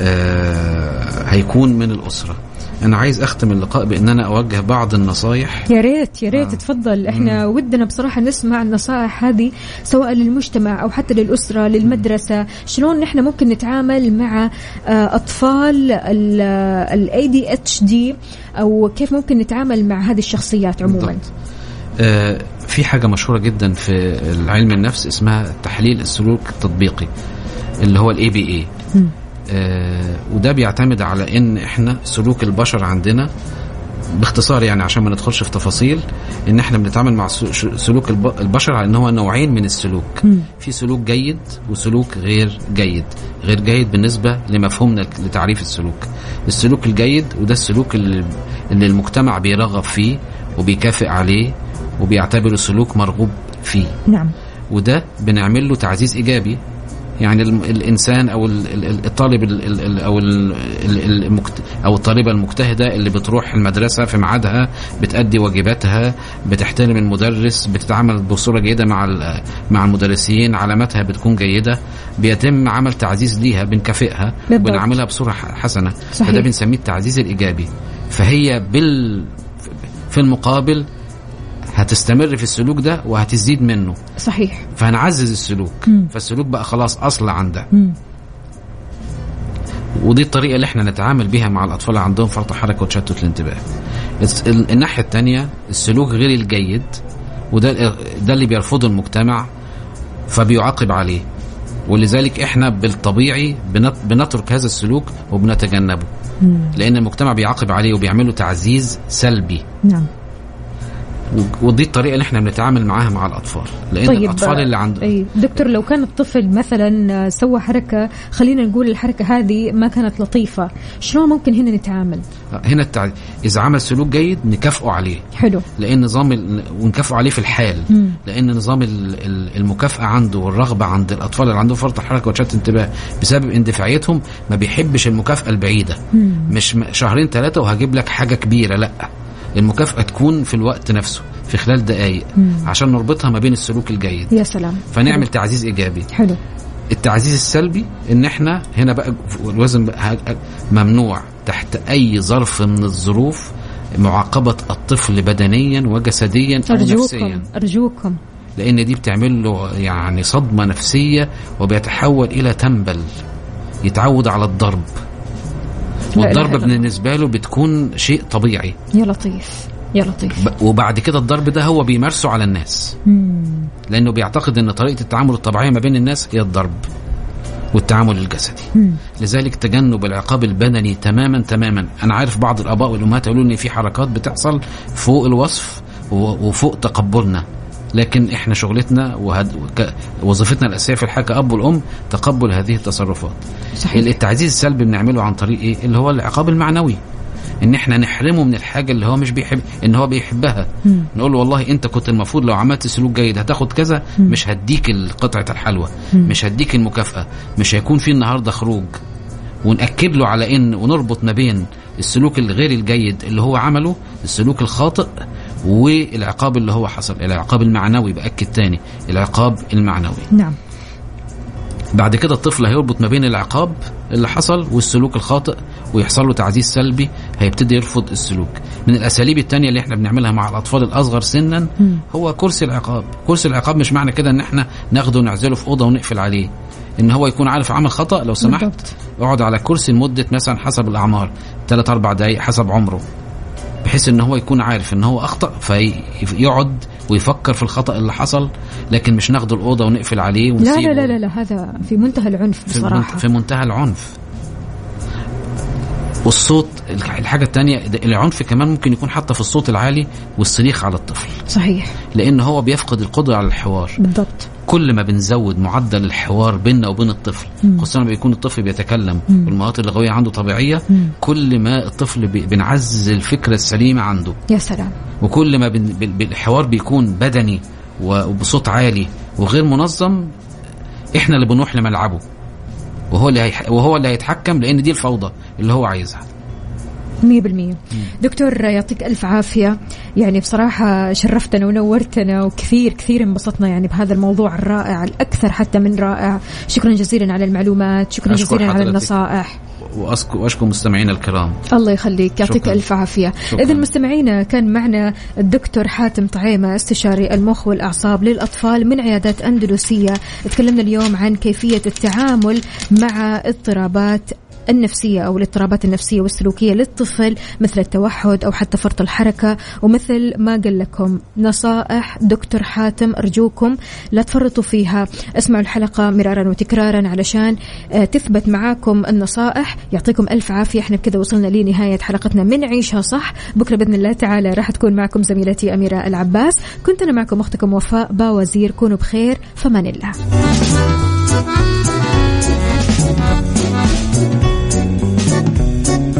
آه هيكون من الأسرة. أنا عايز أختم اللقاء بان أنا أوجه بعض النصايح يا ريت يا ريت آه. تفضل إحنا ودنا بصراحة نسمع النصائح هذه سواء للمجتمع أو حتى للأسرة للمدرسة شلون نحن ممكن نتعامل مع آه، أطفال ال ADHD أو كيف ممكن نتعامل مع هذه الشخصيات عموما بالضبط. آه، في حاجة مشهورة جدا في علم النفس اسمها تحليل السلوك التطبيقي اللي هو ال ABA مم. وده بيعتمد على إن إحنا سلوك البشر عندنا باختصار يعني عشان ما ندخلش في تفاصيل إن إحنا بنتعامل مع سلوك الب- البشر على إن هو نوعين من السلوك. مم. في سلوك جيد وسلوك غير جيد. غير جيد بالنسبة لمفهومنا لتعريف السلوك. السلوك الجيد وده السلوك اللي, اللي المجتمع بيرغب فيه وبيكافئ عليه وبيعتبره سلوك مرغوب فيه. نعم. وده بنعمل له تعزيز إيجابي. يعني الإنسان أو ال- ال- الطالب ال- ال- ال- أو أو الطالبة المجتهدة اللي بتروح المدرسة في ميعادها بتأدي واجباتها بتحترم المدرس بتتعامل بصورة جيدة مع مع المدرسين علاماتها بتكون جيدة بيتم عمل تعزيز ليها بنكافئها بالضبط. وبنعملها بصورة حسنة صحيح. فده بنسميه التعزيز الإيجابي فهي بال في المقابل هتستمر في السلوك ده وهتزيد منه. صحيح. فهنعزز السلوك. مم. فالسلوك بقى خلاص أصل عندها مم. ودي الطريقة اللي إحنا نتعامل بيها مع الأطفال اللي عندهم فرط حركة وتشتت الانتباه. الناحية الثانية السلوك غير الجيد وده ده اللي بيرفضه المجتمع فبيعاقب عليه. ولذلك إحنا بالطبيعي بنت- بنترك هذا السلوك وبنتجنبه. مم. لأن المجتمع بيعاقب عليه وبيعمله تعزيز سلبي. نعم. ودي الطريقة اللي إحنا بنتعامل معاها مع الأطفال لأن طيب الأطفال اللي عندهم أي دكتور لو كان الطفل مثلا سوى حركة خلينا نقول الحركة هذه ما كانت لطيفة شلون ممكن هنا نتعامل هنا التع... إذا عمل سلوك جيد نكافئه عليه حلو لأن نظام ال... ونكافئه عليه في الحال مم. لأن نظام ال- ال- المكافأة عنده والرغبة عند الأطفال اللي عندهم فرط حركه وتشتت انتباه بسبب اندفاعيتهم ما بيحبش المكافأة البعيدة مم. مش شهرين ثلاثة وهجيب لك حاجة كبيرة لأ المكافأة تكون في الوقت نفسه في خلال دقائق. عشان نربطها ما بين السلوك الجيد. يا سلام. فنعمل تعزيز إيجابي. حلو. التعزيز السلبي إن إحنا هنا بقى الوزن بقى ممنوع تحت أي ظرف من الظروف معاقبة الطفل بدنيا وجسديا أو أرجوكم نفسيا. أرجوكم. لأن دي بتعمل له يعني صدمة نفسية وبيتحول إلى تنبل يتعود على الضرب. إلا بالنسبة له بتكون شيء طبيعي. يا لطيف يا لطيف. وبعد كده الضرب ده هو بيمارسه على الناس. مم. لأنه بيعتقد إن طريقة التعامل الطبيعية ما بين الناس هي الضرب والتعامل الجسدي. مم. لذلك تجنب العقاب البدني تماما تماما. أنا عارف بعض الآباء والأمهات يقولوا إن في حركات بتحصل فوق الوصف وفوق تقبلنا. لكن إحنا شغلتنا وهد... وظيفتنا الأساسية في الحياة كاب والأم تقبل هذه التصرفات. صحيح. التعزيز السلبي بنعمله عن طريق إيه؟ اللي هو العقاب المعنوي. إن إحنا نحرمه من الحاجة اللي هو مش بيحب إن هو بيحبها. مم. نقول له والله أنت كنت المفروض لو عملت سلوك جيد هتاخد كذا مش هديك قطعه الحلوى مش هديك المكافأة. مش هيكون في النهارده خروج. ونأكد له على إن ونربط ما بين السلوك الغير الجيد اللي هو عمله السلوك الخاطئ والعقاب اللي هو حصل العقاب المعنوي بأكد تاني العقاب المعنوي. نعم. بعد كده الطفل هيربط ما بين العقاب اللي حصل والسلوك الخاطئ ويحصل له تعزيز سلبي هيبتدي يرفض السلوك. من الأساليب التانية اللي إحنا بنعملها مع الأطفال الأصغر سنا هو كرسي العقاب. كرسي العقاب مش معنى كده إن إحنا ناخده ونعزله في أوضة ونقفل عليه. إن هو يكون عارف عمل خطأ لو سمحت. اقعد على كرسي لمدة مثلا حسب الأعمار 3 4 دقائق حسب عمره. بحيث إن هو يكون عارف إن هو أخطأ فيقعد ويفكر في الخطأ اللي حصل لكن مش ناخده الأوضة ونقفل عليه لا ونسيبه. لا لا لا, لا هذا في منتهى العنف منت- في منتهى العنف. والصوت الح- الحاجة التانية ده العنف كمان ممكن يكون حتى في الصوت العالي والصريخ على الطفل. صحيح. لأن هو بيفقد القدرة على الحوار. بالضبط. كل ما بنزود معدل الحوار بيننا وبين الطفل خصوصا لما يكون الطفل بيتكلم والمهارات اللغوية عنده طبيعية كل ما الطفل بنعزز الفكرة السليمة عنده. يا سلام. وكل ما الحوار بيكون بدني وبصوت عالي وغير منظم إحنا اللي بنروح لملعبه. وهو اللي. وهو اللي هيتحكم لأن دي الفوضى اللي هو عايزها. مية بالمية. دكتور يعطيك ألف عافية. يعني بصراحة شرفتنا ونورتنا وكثير كثير انبسطنا يعني بهذا الموضوع الرائع الأكثر حتى من رائع. شكرا جزيلا على المعلومات شكرا جزيلا على. النصائح. واشكر وأشكر مستمعينا الكرام. الله يخليك. يعطيك عافية. شكراً. إذا مستمعينا كان معنا الدكتور حاتم طعيمة استشاري المخ والأعصاب للأطفال من عيادات أندلسية. تكلمنا اليوم عن كيفية التعامل مع اضطرابات النفسية أو الاضطرابات النفسية والسلوكية للطفل مثل التوحد أو حتى فرط الحركة. ومثل ما قال لكم نصائح دكتور حاتم أرجوكم لا تفرطوا فيها. اسمعوا الحلقة مرارا وتكرارا علشان آه، تثبت معاكم النصائح. يعطيكم ألف عافية. إحنا بكذا وصلنا لنهاية حلقتنا من عيشها صح. بكرة بإذن الله تعالى راح تكون معكم زميلتي أميرة العباس. كنت أنا معكم أختكم وفاء باوزير. كونوا بخير. فمان الله.